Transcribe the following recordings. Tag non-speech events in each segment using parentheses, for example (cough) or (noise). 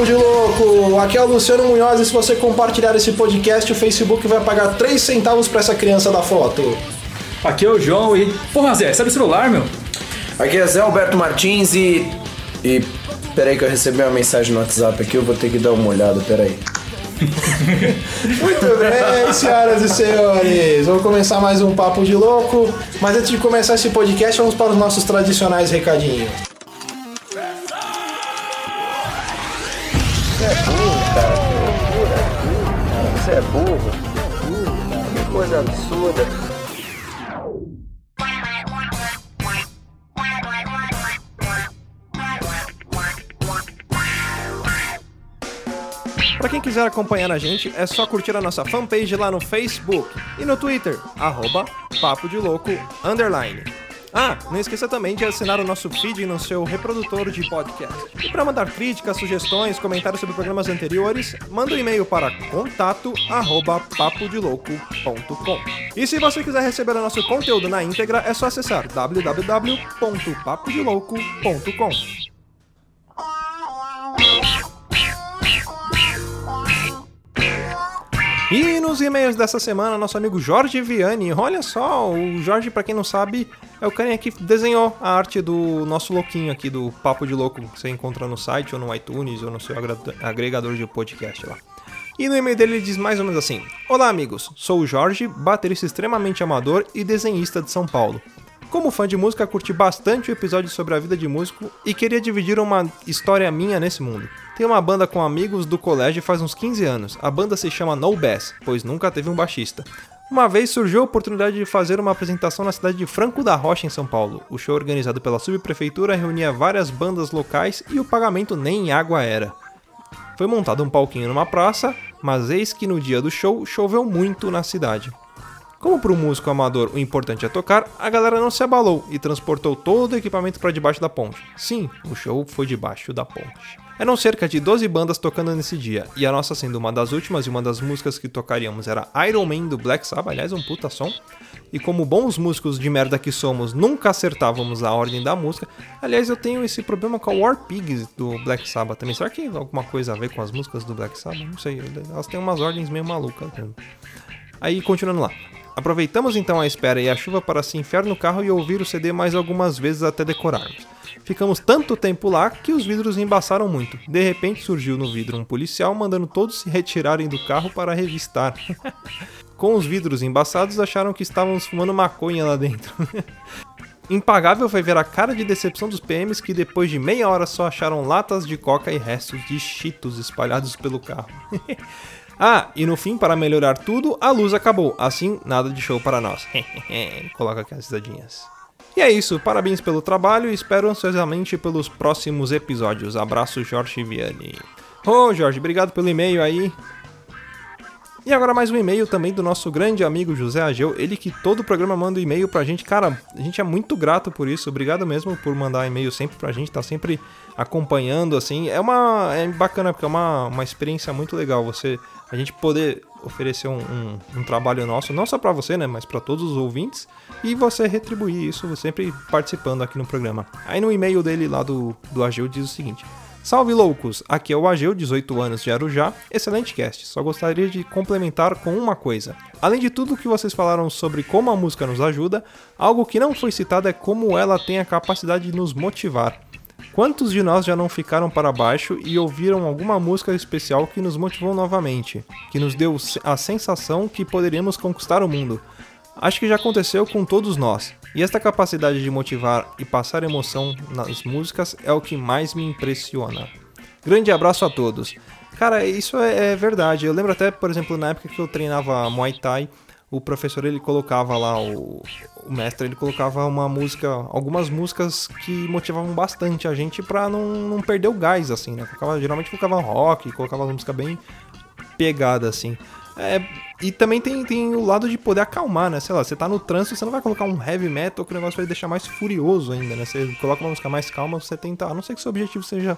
Papo de Louco. Aqui é o Luciano Munhoz e se você compartilhar esse podcast, o Facebook vai pagar 3 centavos pra essa criança da foto. Aqui é o João e. Porra, Zé, sabe o celular, meu? Aqui é Zé Alberto Martins e. E. Peraí que eu recebi uma mensagem no WhatsApp aqui, eu vou ter que dar uma olhada, peraí. (laughs) Muito bem, senhoras e senhores. Vamos começar mais um Papo de Louco. Mas antes de começar esse podcast, vamos para os nossos tradicionais recadinhos. Você é burro. Que coisa absurda. Para quem quiser acompanhar a gente, é só curtir a nossa fanpage lá no Facebook e no Twitter, arroba Papo de Louco, underline. Ah, não esqueça também de assinar o nosso feed no seu reprodutor de podcast. E para mandar críticas, sugestões, comentários sobre programas anteriores, manda um e-mail para contato@papodelouco.com. E se você quiser receber o nosso conteúdo na íntegra, é só acessar www.papodelouco.com. E nos e-mails dessa semana, nosso amigo Jorge Vianney. Olha só, o Jorge, para quem não sabe, é o carinha que desenhou a arte do nosso louquinho aqui, do Papo de Louco, que você encontra no site, ou no iTunes, ou no seu agregador de podcast lá. E no e-mail dele ele diz mais ou menos assim: Olá, amigos, sou o Jorge, baterista extremamente amador e desenhista de São Paulo. Como fã de música, curti bastante o episódio sobre a vida de músico e queria dividir uma história minha nesse mundo. Tenho uma banda com amigos do colégio faz uns 15 anos. A banda se chama No Bass, pois nunca teve um baixista. Uma vez surgiu a oportunidade de fazer uma apresentação na cidade de Franco da Rocha, em São Paulo. O show organizado pela subprefeitura reunia várias bandas locais e o pagamento nem em água era. Foi montado um palquinho numa praça, mas eis que no dia do show choveu muito na cidade. Como para o músico amador o importante é tocar, a galera não se abalou e transportou todo o equipamento para debaixo da ponte. Sim, o show foi debaixo da ponte. Eram cerca de 12 bandas tocando nesse dia, e a nossa sendo uma das últimas e uma das músicas que tocaríamos era Iron Man do Black Sabbath, aliás, um puta som. E como bons músicos de merda que somos, nunca acertávamos a ordem da música. Aliás, eu tenho esse problema com a War Pigs do Black Sabbath também. Será que tem alguma coisa a ver com as músicas do Black Sabbath? Não sei, elas têm umas ordens meio malucas. Aí, continuando lá. Aproveitamos então a espera e a chuva para se enfiar no carro e ouvir o CD mais algumas vezes até decorarmos. Ficamos tanto tempo lá que os vidros embaçaram muito. De repente surgiu no vidro um policial mandando todos se retirarem do carro para revistar. (laughs) Com os vidros embaçados, acharam que estávamos fumando maconha lá dentro. (laughs) Impagável foi ver a cara de decepção dos PMs que depois de meia hora só acharam latas de coca e restos de cheetos espalhados pelo carro. (laughs) Ah, e no fim, para melhorar tudo, a luz acabou. Assim, nada de show para nós. Coloca aqui as risadinhas. E é isso, parabéns pelo trabalho e espero ansiosamente pelos próximos episódios. Abraço, Jorge Vianney. Ô, oh, Jorge, obrigado pelo e-mail aí. E agora mais um e-mail também do nosso grande amigo José Ageu, ele que todo o programa manda e-mail pra gente. Cara, a gente é muito grato por isso. Obrigado mesmo por mandar e-mail sempre pra gente, tá sempre acompanhando assim. É uma é bacana porque é uma, uma experiência muito legal você a gente poder oferecer um, um, um trabalho nosso, não só para você, né, mas para todos os ouvintes, e você retribuir isso sempre participando aqui no programa. Aí no e-mail dele lá do, do Ageu diz o seguinte: Salve loucos! Aqui é o Ageu, 18 anos de Arujá. Excelente cast. Só gostaria de complementar com uma coisa. Além de tudo que vocês falaram sobre como a música nos ajuda, algo que não foi citado é como ela tem a capacidade de nos motivar. Quantos de nós já não ficaram para baixo e ouviram alguma música especial que nos motivou novamente, que nos deu a sensação que poderíamos conquistar o mundo? Acho que já aconteceu com todos nós, e esta capacidade de motivar e passar emoção nas músicas é o que mais me impressiona. Grande abraço a todos. Cara, isso é, é verdade. Eu lembro até, por exemplo, na época que eu treinava Muay Thai, o professor ele colocava lá o, o, mestre ele colocava uma música algumas músicas que motivavam bastante a gente para não, não perder o gás assim né colocava, geralmente colocava rock colocava uma música bem pegada assim é, e também tem, tem o lado de poder acalmar, né? Sei lá, você tá no trânsito, você não vai colocar um heavy metal que o negócio vai deixar mais furioso ainda, né? Você coloca uma música mais calma, você tenta. A não ser que seu objetivo seja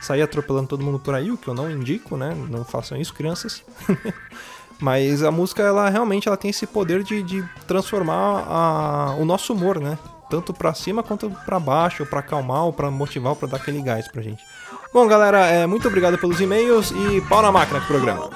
sair atropelando todo mundo por aí, o que eu não indico, né? Não façam isso, crianças. (laughs) Mas a música, ela realmente ela tem esse poder de, de transformar a, o nosso humor, né? Tanto para cima quanto para baixo, para acalmar, ou para motivar, para dar aquele gás pra gente. Bom, galera, é, muito obrigado pelos e-mails e pau na máquina com o programa.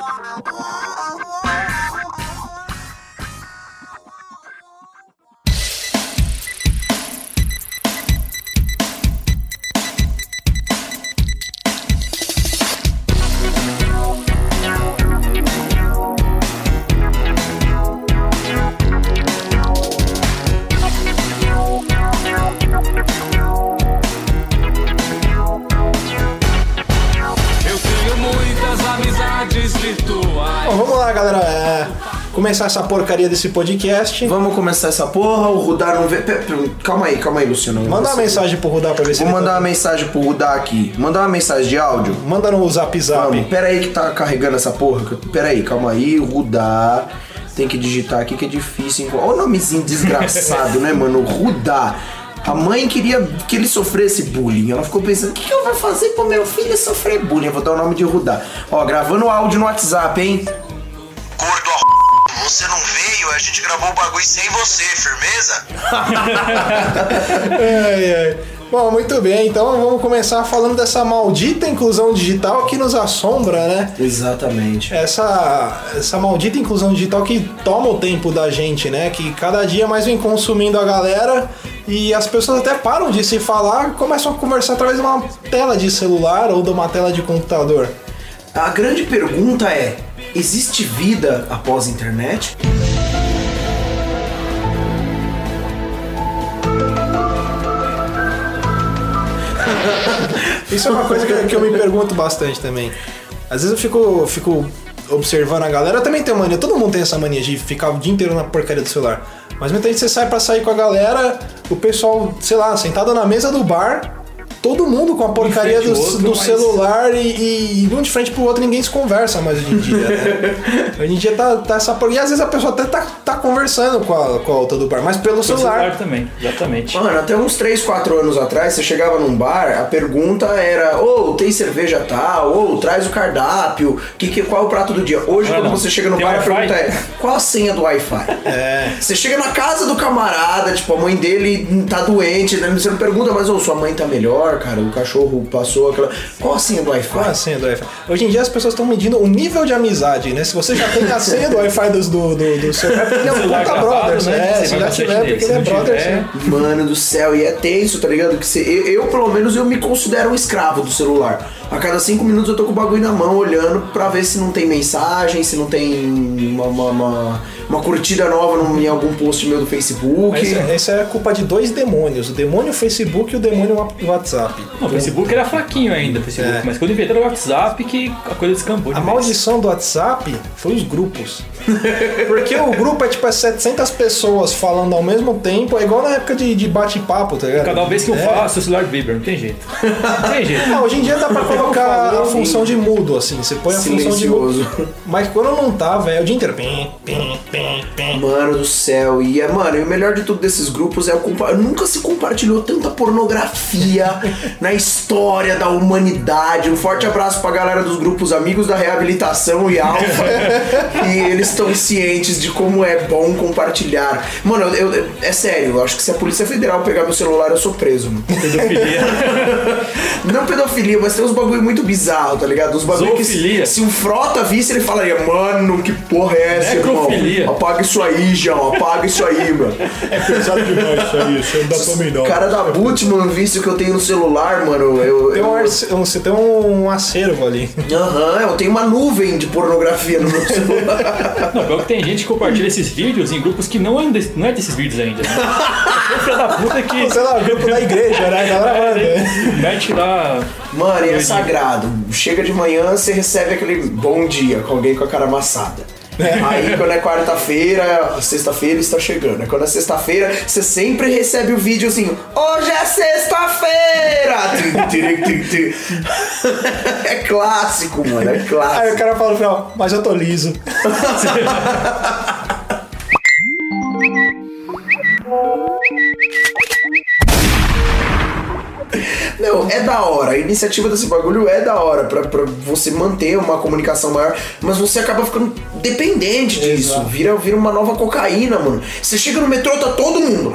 Começar essa porcaria desse podcast. Vamos começar essa porra, o Rudar não vê. Calma aí, calma aí, Luciano. Manda uma mensagem pro Rudar pra ver se Vou mandar tá- uma mensagem pro Rudar aqui. Mandar uma mensagem de áudio. Manda no zap zap. Vamos, pera aí que tá carregando essa porra. Pera aí, calma aí, Rudar. Tem que digitar aqui que é difícil. Olha o nomezinho desgraçado, (laughs) né, mano? Rudar. A mãe queria que ele sofresse bullying. Ela ficou pensando: o que, que eu vou fazer pro meu filho sofrer bullying? Eu vou dar o nome de Rudar. Ó, gravando áudio no WhatsApp, hein? A gente gravou o bagulho sem você, firmeza? (laughs) Ai, ai. Bom, muito bem, então vamos começar falando dessa maldita inclusão digital que nos assombra, né? Exatamente. Essa, essa maldita inclusão digital que toma o tempo da gente, né? Que cada dia mais vem consumindo a galera e as pessoas até param de se falar e começam a conversar através de uma tela de celular ou de uma tela de computador. A grande pergunta é: existe vida após a internet? Isso é uma coisa que, que eu me pergunto bastante também. Às vezes eu fico, fico observando a galera, eu também tenho mania, todo mundo tem essa mania de ficar o dia inteiro na porcaria do celular. Mas muita gente você sai pra sair com a galera, o pessoal, sei lá, sentado na mesa do bar, todo mundo com a porcaria do, outro, do mas- celular e, e, e um de frente pro outro ninguém se conversa mais hoje em dia, né? (laughs) hoje em dia tá, tá essa porcaria. E às vezes a pessoa até tá, tá conversando com a, com a outra do bar, mas pelo Pelo celular. celular também, exatamente. Mano, até uns 3, 4 anos atrás, você chegava num bar, a pergunta era: Ô, tem cerveja tal? Ô, traz o cardápio, que, que, qual é o prato do dia? Hoje, Não, quando não. você chega no Tem bar, a pergunta é: qual a senha do Wi-Fi? É. Você chega na casa do camarada, tipo, a mãe dele tá doente, né? Você não pergunta, mas ô, sua mãe tá melhor, cara, o cachorro passou aquela. Qual a senha do Wi-Fi? Qual é a senha do Wi-Fi? Hoje em dia as pessoas estão medindo o nível de amizade, né? Se você já tem a senha do Wi-Fi dos- do, do, do seu. É porque ele é um (laughs) brothers, né? Você Se já tiver, porque ele é tiver, né? Mano do céu, e é tenso, tá ligado? Que você, eu, eu, pelo menos, eu me considero um escravo do celular. A cada cinco minutos eu tô com o bagulho na mão, olhando pra ver se não tem mensagem, se não tem uma, uma, uma, uma curtida nova num- em algum post meu do Facebook. Mas isso é- isso é culpa de dois demônios: o demônio Facebook e o demônio Wa- WhatsApp. Não, o Facebook era fraquinho ainda, o Facebook, É. mas quando inventaram o WhatsApp que a coisa descambou. A maldição do WhatsApp foi os grupos. (laughs) Porque o grupo é tipo é 700 pessoas falando ao mesmo tempo, é igual na época de, de bate-papo, tá ligado? Cada vez que eu É. falo, seu celular vibra, não tem jeito. Não tem jeito. (laughs) Ah, hoje em dia dá pra colocar a função de mudo, assim. Você põe a função de mudo. Silencioso. Mas quando não tá, velho, é o dia inteiro. Pim, pim, pim, pim. Mano do céu, e é, mano, e o melhor de tudo desses grupos é o compa nunca se compartilhou tanta pornografia (laughs) na história da humanidade. Um forte abraço pra galera dos grupos Amigos da Reabilitação e Alfa. (laughs) e eles estão cientes de como é bom compartilhar. Mano, eu, eu- é sério, eu acho que se a Polícia Federal pegar meu celular, eu sou preso, mano. Pedofilia. (laughs) Não pedofilia, mas tem uns bagulho muito bizarro, tá ligado? Uns bagulho que se, se um frota visse, ele falaria, mano, que porra é essa, irmão? Necrofilia. Apaga isso aí, João, apaga isso aí, mano. É pesado demais isso aí, isso não dá pra mim não. Cara da Butman, vício que eu tenho no celular, mano, eu... Tem eu- um, você tem um acervo ali. Aham, eu tenho uma nuvem de pornografia no meu (laughs) celular. Não, pior que tem gente que compartilha esses vídeos em grupos que não é, desse- não é desses vídeos ainda. Né? (laughs) Filho da puta que. Sei lá, o grupo da igreja, né? A (laughs) galera manda. É, mete lá. Mano, e é sagrado. Chega de manhã, você recebe aquele bom dia com alguém com a cara amassada. (laughs) Aí quando é quarta-feira, sexta-feira está chegando. Aí quando é sexta-feira, você sempre recebe o videozinho. Hoje é sexta-feira! (laughs) É clássico, mano. É Aí o clássico. cara fala no final, mas eu tô liso. (laughs) Não, é da hora. A iniciativa desse bagulho é da hora pra, pra você manter uma comunicação maior, mas você acaba ficando dependente disso. Exato. Vira, vira uma nova cocaína, mano. Você chega no metrô, tá todo mundo.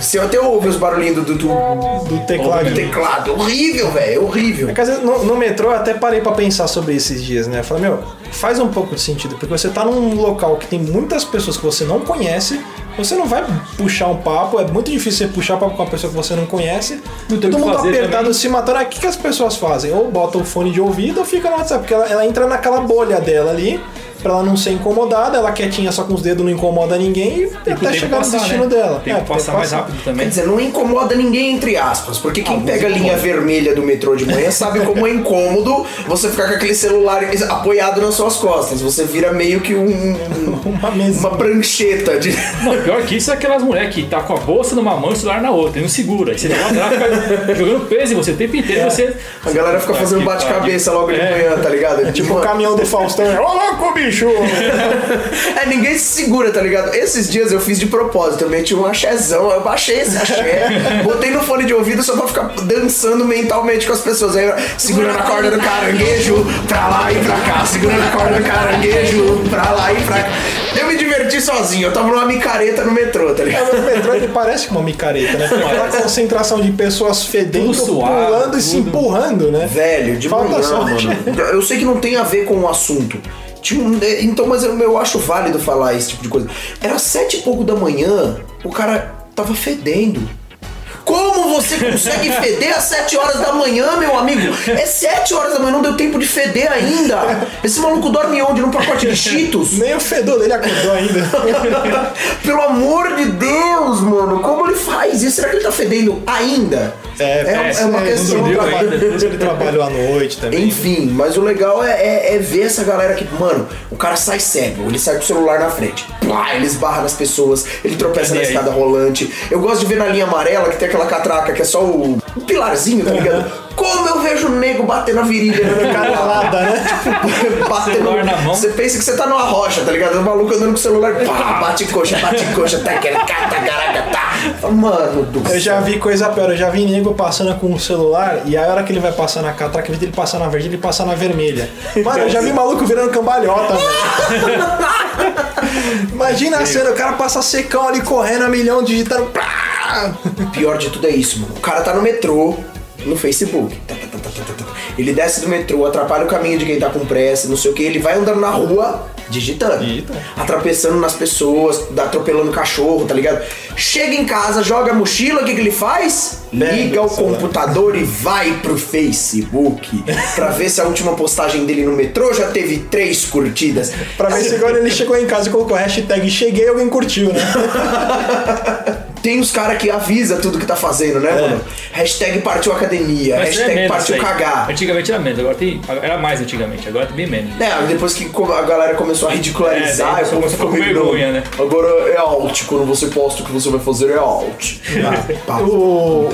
Você até ouve os barulhinhos do, do, do, Do teclado. do teclado. Horrível, velho. Horrível. É que às vezes no, no metrô eu até parei pra pensar sobre esses dias, né? Eu falei, meu, faz um pouco de sentido, porque você tá num local que tem muitas pessoas que você não conhece, você não vai puxar um papo, é muito difícil você puxar papo com uma pessoa que você não conhece. Não todo mundo apertado também. se matando. Aí o que, que as pessoas fazem? Ou bota o fone de ouvido ou fica no WhatsApp, porque ela, ela entra naquela bolha dela ali. Pra ela não ser incomodada, ela quietinha só com os dedos não incomoda ninguém e até chegar no passar, destino né? dela. Tem É, que passar mais rápido Quer também. dizer, não incomoda ninguém, entre aspas, porque quem Alguns pega a linha vermelha do metrô de manhã sabe como é incômodo você ficar com aquele celular apoiado nas suas costas. Você vira meio que um, (laughs) Uma mesa. uma prancheta de. Não, pior que isso é aquelas mulheres que tá com a bolsa numa mão e o celular na outra, e não segura. Aí você fica (laughs) jogando peso em você o tempo inteiro e você. A galera fica fazendo bate-cabeça logo de É. manhã, tá ligado? Tipo o caminhão do Faustão. Ô louco, bicho! (laughs) É, ninguém se segura, tá ligado? Esses dias eu fiz de propósito, eu meti um axézão, eu baixei esse axé, (laughs) botei no fone de ouvido só pra ficar dançando mentalmente com as pessoas. Aí, segurando a corda do caranguejo, pra lá e pra cá, segurando a corda do caranguejo, pra lá e pra cá. Eu me diverti sozinho, eu tava numa micareta no metrô, tá ligado? O metrô ele parece uma micareta, né? Tem aquela concentração de pessoas fedendo, Tudo suado, pulando e se tudo. empurrando, né? Velho, de Falta sorte. mano. Eu sei que não tem a ver com o assunto. Tinha um- é, então, mas eu, eu acho válido falar esse tipo de coisa. Era sete e pouco da manhã, o cara tava fedendo. Como você consegue (laughs) feder às 7 horas da manhã, meu amigo? É 7 horas da manhã, não deu tempo de feder ainda. Esse maluco dorme onde? Num pacote de cheetos? (laughs) Nem o fedor dele acordou ainda. (laughs) Pelo amor de Deus, mano, como ele faz isso? Será que ele tá fedendo ainda? É, é uma não questão. dormiu pra- ainda. Depois ele trabalhou à noite também. Enfim, mas o legal é, é- é ver essa galera que, mano, o cara sai cego, ele sai com o celular na frente, plá, ele esbarra nas pessoas, ele tropeça na escada rolante. Eu gosto de ver na linha amarela que tem aquela catraca que é só o, o pilarzinho, tá ligado? Como eu vejo o nego batendo a virilha na cara Calada, né? (laughs) batendo Celular na mão. Você pensa que você tá numa rocha, tá ligado? O maluco andando com o celular, pá, (laughs) bate coxa, bate coxa, tá, aquele cata, caraca, tá. Mano do Eu já vi coisa pior, eu já vi nego passando com o celular e a hora que ele vai passar na catraca, em vez dele passar na verde, ele passa na vermelha. Mano, eu já vi (laughs) maluco virando cambalhota, velho. Imagina a cena, o cara passa secão ali correndo a milhão, digitando. Pá! Pior de tudo é isso, mano. O cara tá no metrô, no Facebook. Tá, tá, tá. Ele desce do metrô, atrapalha o caminho de quem tá com pressa, não sei o que. Ele vai andando na rua, digitando. Digita. Atrapeçando nas pessoas, atropelando cachorro, tá ligado? Chega em casa, joga a mochila, o que, que ele faz? Pega Liga o computador e vai pro Facebook (laughs) pra ver se a última postagem dele no metrô já teve três curtidas. Pra ver se agora ele chegou em casa e colocou hashtag cheguei alguém curtiu, né? (laughs) Tem os caras que avisa tudo que tá fazendo, né, mano? Hashtag partiu academia, Mas é hashtag menos partiu cagar. Antigamente era menos, agora tem. Era mais antigamente, agora tem bem menos. É, depois que a galera começou a ridicularizar, É, daí eu começou com vergonha, não. né? Agora é alt, quando você posta o que você vai fazer é alt. Ah, pá. O,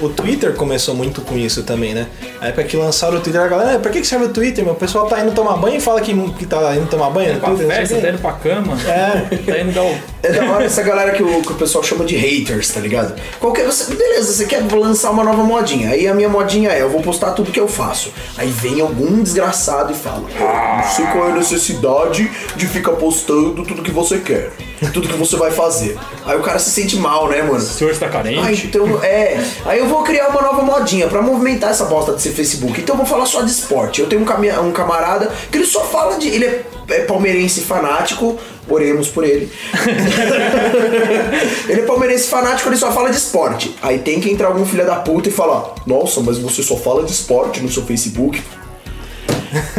o Twitter começou muito com isso também, né? A época que lançaram o Twitter, a galera, "Ah, pra que que serve o Twitter? Meu? O pessoal tá indo tomar banho e fala que, que tá indo tomar banho no Pra Twitter. não sei o festa, tá indo pra cama, É. tá indo dar o. É da hora essa galera que o, que o pessoal chama de haters, tá ligado? Qualquer, você, beleza, você quer lançar uma nova modinha. Aí a minha modinha é, eu vou postar tudo que eu faço. Aí vem algum desgraçado e fala, "Ah, não sei qual é a necessidade de ficar postando tudo que você quer. Tudo que você vai fazer. Aí o cara se sente mal, né, mano? O senhor está carente. Ah, então, é. Aí eu vou criar uma nova modinha pra movimentar essa bosta desse Facebook. Então eu vou falar só de esporte. Eu tenho um, cami- um camarada que ele só fala de. Ele é, é palmeirense fanático. Oremos por ele. (laughs) ele é palmeirense fanático, ele só fala de esporte. Aí tem que entrar algum filho da puta e falar: Nossa, mas você só fala de esporte no seu Facebook.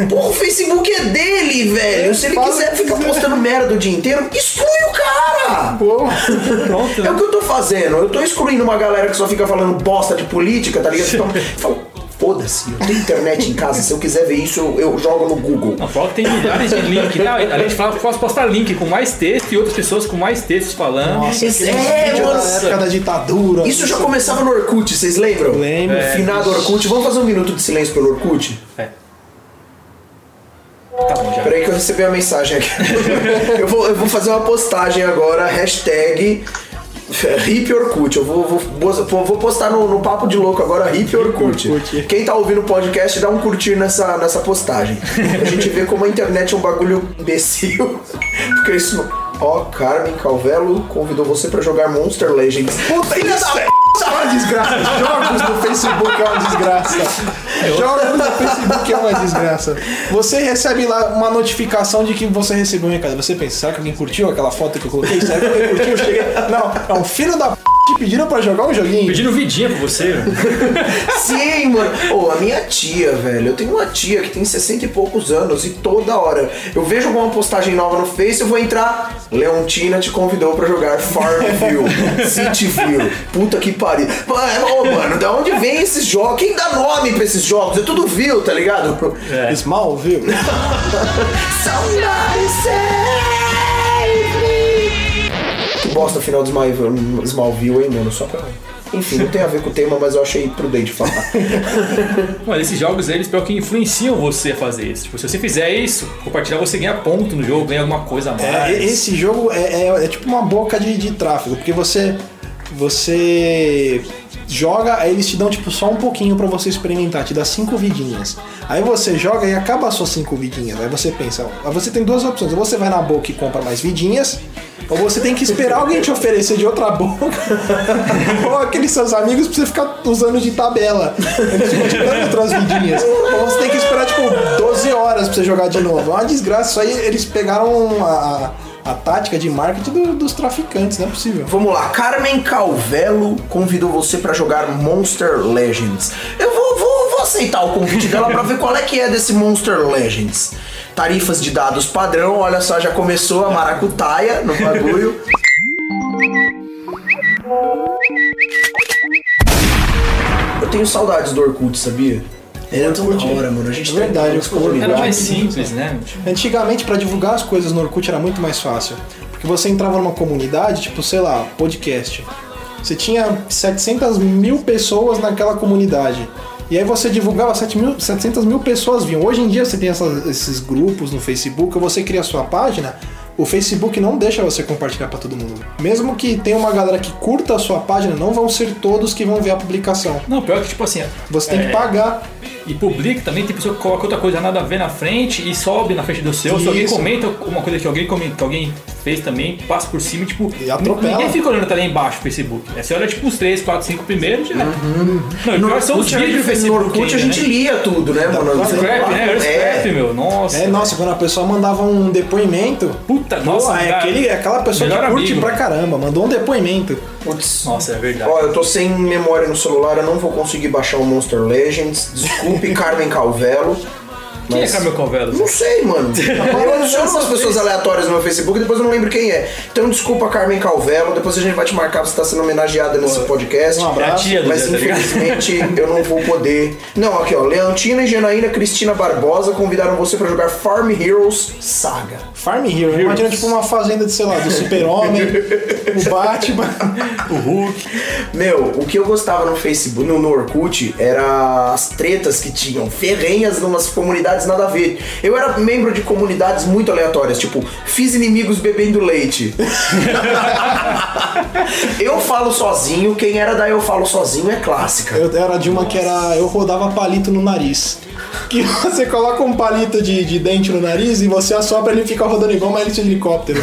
Porra, o Facebook é dele, velho. Se ele Fala quiser que ficar postando merda o dia inteiro, exclui o cara! Pô, Pronto, É o né? que eu tô fazendo. Eu tô excluindo uma galera que só fica falando bosta de política, tá ligado? Então, fala, foda-se, eu tenho internet em casa. Se eu quiser ver isso, eu, eu jogo no Google. Não, fala que tem milhares de links. Né? Além de falar, posso postar link com mais texto e outras pessoas com mais textos falando. nossa, Esse- é, mano. da época da ditadura. Isso já não sei começava no Orkut, vocês lembram? Lembro. No finado Orkut. Vamos fazer um minuto de silêncio pelo Orkut? É. Tá bom, já. Peraí que eu recebi uma mensagem aqui. eu, vou, eu vou fazer uma postagem agora, hashtag Hip Orkut. Eu vou, vou, vou, postar no, no Papo de Louco agora, Hip Orkut. Orkut. Quem tá ouvindo o podcast, dá um curtir nessa, nessa postagem. A gente vê como a internet é um bagulho imbecil. Porque isso. Ó, Carmen Calvelo convidou você pra jogar Monster Legends. Puta, isso da é uma desgraça. Jogos no Facebook é uma desgraça. Jogos no Facebook é uma desgraça. Você recebe lá uma notificação de que você recebeu um recado. Você pensa, será que alguém curtiu aquela foto que eu coloquei? Será que alguém curtiu? Cheguei... Não, é um filho da p... te pediram pra jogar um joguinho. Pedindo vidinha pra você. (laughs) Sim, mano. Ô, a minha tia, velho. Eu tenho uma tia que tem 60 e poucos anos e toda hora eu vejo alguma postagem nova no Face, eu vou entrar. Leontina te convidou pra jogar Farmville, (laughs) Cityville. Puta que pariu. Mano, ô, mano, da onde vem esses jogos? Quem dá nome pra esses jogos? É tudo Ville, tá ligado? É. Smallville. (laughs) Somebody. Que bosta final de Smallville, Smallville, hein, mano? Só pra. Enfim, não tem a ver com o tema, mas eu achei prudente falar. (laughs) Mano, esses jogos eles pior que influenciam você a fazer isso. Tipo, se você fizer isso, compartilhar, você ganha ponto no jogo, ganha alguma coisa a mais. É, esse jogo é, é- é tipo uma boca de, de tráfego, porque você você joga, aí eles te dão tipo só um pouquinho pra você experimentar, te dá cinco vidinhas. Aí você joga e acaba as suas cinco vidinhas. Aí você pensa, você tem duas opções, ou você vai na boca e compra mais vidinhas, ou você tem que esperar alguém te oferecer de outra boca, (laughs) ou aqueles seus amigos pra você ficar usando de tabela. Eles ficam te dando outras vidinhas. Ou você tem que esperar tipo 12 horas pra você jogar de novo. É uma desgraça. Isso aí eles pegaram a, a tática de marketing do- dos traficantes, não é possível. Vamos lá, Carmen Calvelo convidou você pra jogar Monster Legends. Eu vou, vou- vou aceitar o convite dela pra ver qual é que é desse Monster Legends. Tarifas de dados padrão, olha só, já começou a maracutaia no bagulho. Eu tenho saudades do Orkut, sabia? Era tão da hora, mano. A gente É verdade, tem eu fico Era mais simples, né? Antigamente, pra divulgar as coisas no Orkut era muito mais fácil. Porque você entrava numa comunidade, tipo, sei lá, podcast. Você tinha 700 mil pessoas naquela comunidade. E aí você divulgava 7 mil, 700 mil pessoas viam. Hoje em dia você tem essas- esses grupos no Facebook, ou você cria a sua página, o Facebook não deixa você compartilhar pra todo mundo. Mesmo que tenha uma galera que curta a sua página, não vão ser todos que vão ver a publicação. Não, pior que tipo assim. Você tem é, que pagar. E publica também, tem pessoa que coloca outra coisa nada a ver na frente e sobe na frente do seu. Se alguém Isso. comenta uma coisa que alguém, comenta, que alguém fez também, passa por cima e tipo. E atropela. Ninguém fica olhando até lá embaixo no Facebook. É, você olha tipo os 3, 4, 5 primeiros já. Não, e No pior são os vídeos do gente- Facebook. no Orkut a gente né? lia tudo, né, mano? Scrap, Scrap, né? Era É. scrap, meu. Nossa. É, nossa, quando a pessoa mandava um depoimento, Puta, Pô, nossa. é cara. aquele, aquela pessoa que curte amigo. pra caramba, mandou um depoimento. Putz. Nossa, é verdade. Ó, eu tô sem memória no celular, eu não vou conseguir baixar o Monster Legends. Desculpe, Carmen Calvelo. Quem é mas- Carmen Calvelo? (laughs) Não sei, mano. Eu adiciono umas pessoas aleatórias no meu Facebook e depois eu não lembro quem é. Então desculpa, Carmen Calvelo. Depois a gente vai te marcar, você tá sendo homenageada nesse podcast. um abraço. É tia Mas tá ligado? infelizmente eu não vou poder. Não, aqui ó. Leontina e Janaína Cristina Barbosa convidaram você pra jogar Farm Heroes Saga. Farm Hero, imagina tipo uma fazenda de, sei lá, do Super-Homem, (laughs) o Batman. O Hulk. Meu, o que eu gostava no Facebook, no, no Orkut, era as tretas que tinham, ferrenhas numas comunidades nada a ver. Eu era membro de comunidades muito aleatórias, tipo, fiz inimigos bebendo leite. (laughs) eu falo sozinho, quem era da Eu Falo Sozinho é clássica. Eu era de uma que era. Eu rodava palito no nariz. Que você coloca um palito de, de dente no nariz e você assopra ele fica rodando igual uma hélice de helicóptero.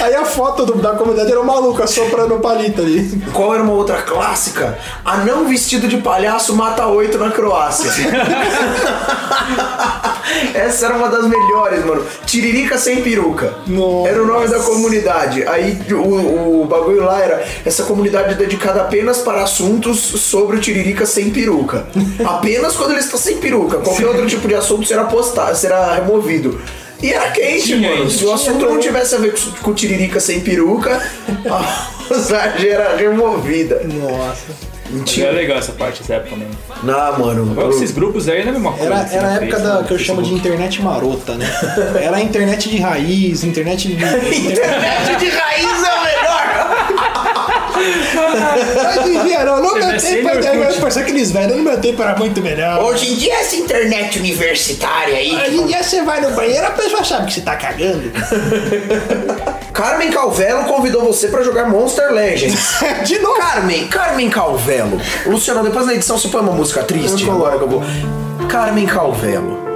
Aí a foto do- da comunidade era o maluco assoprando o palito ali. Qual era uma outra clássica? Anão vestido de palhaço mata oito na Croácia. (laughs) Essa era uma das melhores, mano. Tiririca sem peruca. Nossa. Era o nome da comunidade. Aí o, o bagulho lá era essa comunidade dedicada apenas para assuntos sobre o Tiririca sem peruca. apenas quando ele está sem peruca. Qualquer outro tipo de assunto será postado, será removido. E era quente, Tinha mano. Se o assunto não tivesse a ver com, com Tiririca sem peruca, a (laughs) postagem era removida. Nossa. Era legal essa parte, essa época mesmo. Não, mano. Agora eu- esses grupos aí não é a mesma coisa. Era, era a no época Face, da, que eu chamo de internet marota, né? (laughs) Era a internet de raiz, internet de. (laughs) Internet de raiz é o melhor! Hoje em dia, não, no meu Internet tempo, eu Orkut. parecia aqueles velhos, no meu tempo era muito melhor. Hoje em dia, essa internet universitária aí. Hoje em dia você vai no banheiro, a pessoa sabe que você tá cagando. (laughs) Carmen Calvelo convidou você pra jogar Monster Legends. (laughs) De novo. Carmen, Carmen Calvelo. Luciano, depois na edição você põe uma música triste. Eu Agora que eu vou. Carmen Calvelo.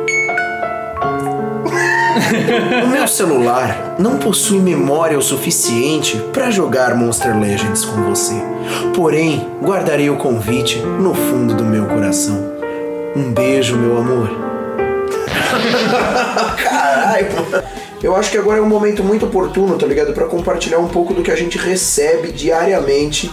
(laughs) O meu celular não possui memória o suficiente para jogar Monster Legends com você. Porém, guardarei o convite no fundo do meu coração. Um beijo, meu amor. (laughs) Caralho. Eu acho que agora é um momento muito oportuno, tá ligado? Pra compartilhar um pouco do que a gente recebe diariamente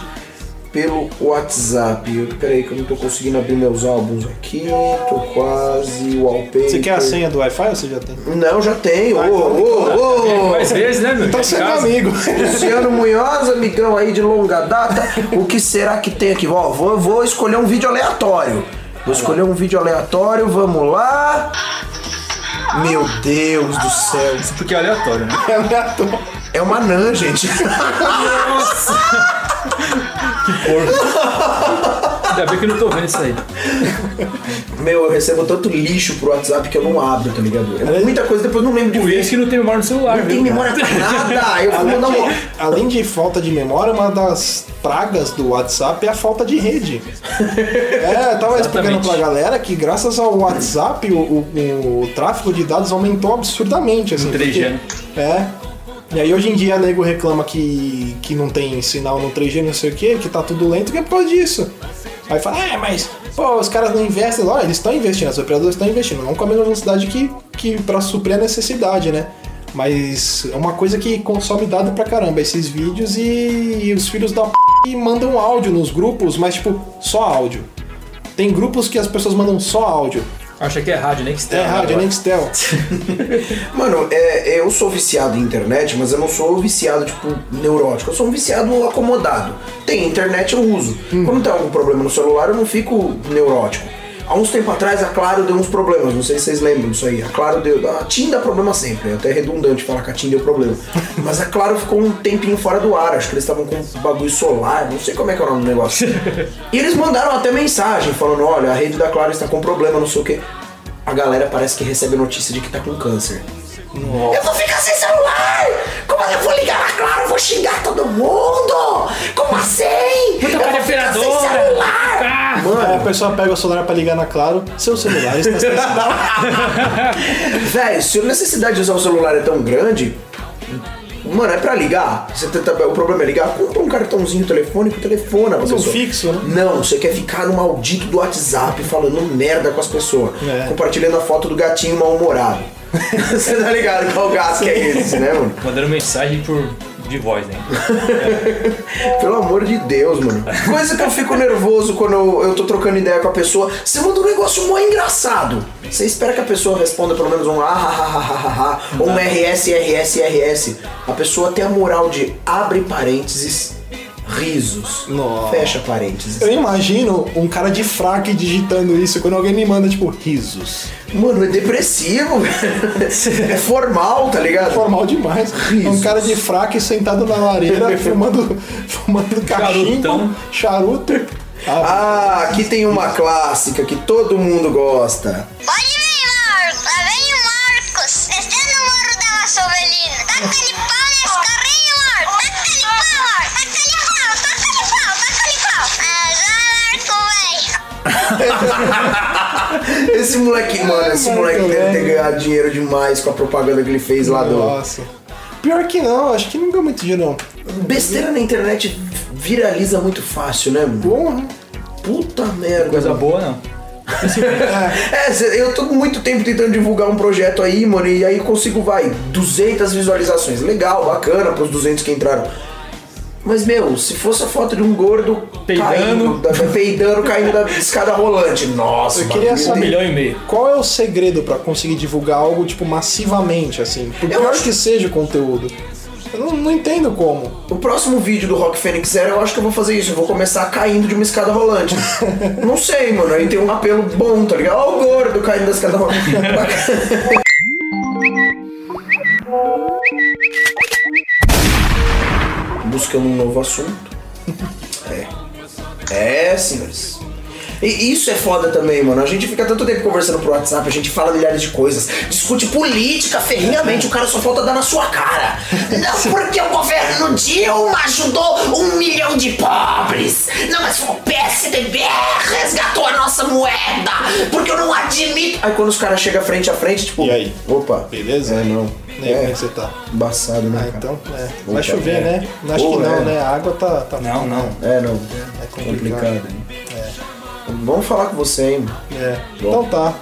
pelo WhatsApp. Eu, peraí que eu não tô conseguindo abrir meus álbuns aqui. Tô quase wallpaper. Você quer a senha do Wi-Fi ou você já tem? Não, já tenho. Ô, então ô, ô. Mais vezes, né, meu? Então Em você é amigo. (laughs) Luciano Munhoz, amigão aí de longa data. O que será que tem aqui? Ó, vou, vou escolher um vídeo aleatório. Vou escolher um vídeo aleatório, vamos lá. Meu Deus do céu. Isso porque é aleatório, né? É aleatório. É uma anã, gente. (laughs) Ainda bem que eu não tô vendo isso aí. Meu, eu recebo tanto lixo pro WhatsApp que eu não abro, tá ligado? É muita coisa, depois eu não lembro de Por ver. isso que não tem memória no celular, Não tem viu? memória pra nada. Eu vou mandar um. Além de falta de memória, uma das pragas do WhatsApp é a falta de rede. (laughs) É, eu tava explicando pra galera que graças ao WhatsApp o, o- o tráfego de dados aumentou absurdamente. Assim, 3G, né? porque- É. E aí hoje em dia nego reclama que, que não tem sinal no 3G, não sei o que, que tá tudo lento, que é por causa disso. Aí fala, é, mas pô, os caras não investem. Olha, eles estão investindo, as operadoras estão investindo, não com a mesma velocidade que, que pra suprir a necessidade, né? Mas é uma coisa que consome dado pra caramba, esses vídeos e, e os filhos da p mandam áudio nos grupos, mas tipo, só áudio. Tem grupos que as pessoas mandam só áudio. Acha que é rádio, nem que É rádio, Nextel. (laughs) Mano, é, eu sou viciado em internet, mas eu não sou viciado, tipo, neurótico. Eu sou um viciado acomodado. Tem internet, eu uso. Quando tem algum problema no celular, eu não fico neurótico. Há uns tempos atrás, a Claro deu uns problemas, não sei se vocês lembram disso aí. A Claro deu. A TIM dá problema sempre, é até redundante falar que a TIM deu problema. (laughs) Mas a Claro ficou um tempinho fora do ar, acho que eles estavam com um bagulho solar, não sei como é que é o nome do negócio. (laughs) e eles mandaram até mensagem falando: olha, a rede da Claro está com problema, não sei o quê. A galera parece que recebe notícia de que tá com câncer. Eu vou ficar sem celular! Como eu vou ligar na Claro? Eu vou xingar todo mundo! Como assim? Vou tocar de operadora. sem celular! Aí a Mano, pessoa pega o celular pra ligar na Claro, seu celular está sem (laughs) sinal. velho, se a necessidade de usar o celular é tão grande, mano, é pra ligar. Você tenta- o problema é ligar, compra um cartãozinho telefônico, telefona pra um pessoa. fixo, né? Não, você quer ficar no maldito do WhatsApp falando merda com as pessoas. É. Compartilhando a foto do gatinho mal-humorado. (laughs) você tá ligado qual gato que é esse, né, mano? Mandando mensagem por de voz, né? (laughs) Pelo amor de Deus, mano. Coisa que eu fico nervoso quando eu, eu tô trocando ideia com a pessoa. Você manda um negócio mó engraçado. Você espera que a pessoa responda pelo menos um ah, ah, ah, ah, ah, ah, ou um RS, RS, RS. A pessoa tem a moral de abre parênteses, risos. Nossa. Fecha parênteses. Eu imagino um cara de fraque digitando isso quando alguém me manda, tipo, risos. Mano, é depressivo. (laughs) É formal, tá ligado? Formal demais. Risos. Um cara de fraque sentado na lareira, (laughs) fumando, fumando cachimbo, charuto. Ah, Ah, aqui tem uma clássica que todo mundo gosta. Pode (laughs) Esse moleque, mano, esse moleque Muito deve ter ganhado dinheiro demais com a propaganda que ele fez lá do. Nossa. Pior que não, acho que não ganhou muito dinheiro, não. Besteira na internet viraliza muito fácil, né, mano? Porra. Puta merda. Coisa boa, não. (laughs) É, eu tô muito tempo tentando divulgar um projeto aí, mano, e aí consigo, vai, 200 visualizações. Legal, bacana pros 200 que entraram. Mas, meu, se fosse a foto de um gordo Peidando. caindo, da- peidando, caindo da escada rolante. Nossa, Eu queria Um saber- de- milhão e meio. Qual é o segredo pra conseguir divulgar algo, tipo, massivamente, assim? Por Eu pior acho- que seja o conteúdo. Eu não, não entendo como. O próximo vídeo do Rock Fênix Zero, eu acho que eu vou fazer isso. Eu vou começar caindo de uma escada rolante. (laughs) Não sei, mano. Aí tem um apelo bom, tá ligado? Ó o gordo caindo da escada rolante. (laughs) Buscando um novo assunto. (laughs) É. É, senhores. E isso é foda também, mano. A gente fica tanto tempo conversando pro WhatsApp, a gente fala milhares de coisas, discute política ferrinhamente, o cara só falta dar na sua cara. Não, porque o governo Dilma ajudou um milhão de pobres. Não, mas o PSDB resgatou a nossa moeda, porque eu não admito. Aí quando os caras chegam frente a frente, tipo, E aí? Opa, Beleza? É, não. E aí, como é que você tá? Embaçado, né? Ah, cara? então, é. Opa, Vai chover, é. né? Acho Pô, que não, é. né? A água tá. tá Não, não. É, não. É complicado. Complicado. Vamos falar com você, hein? É. Então tá.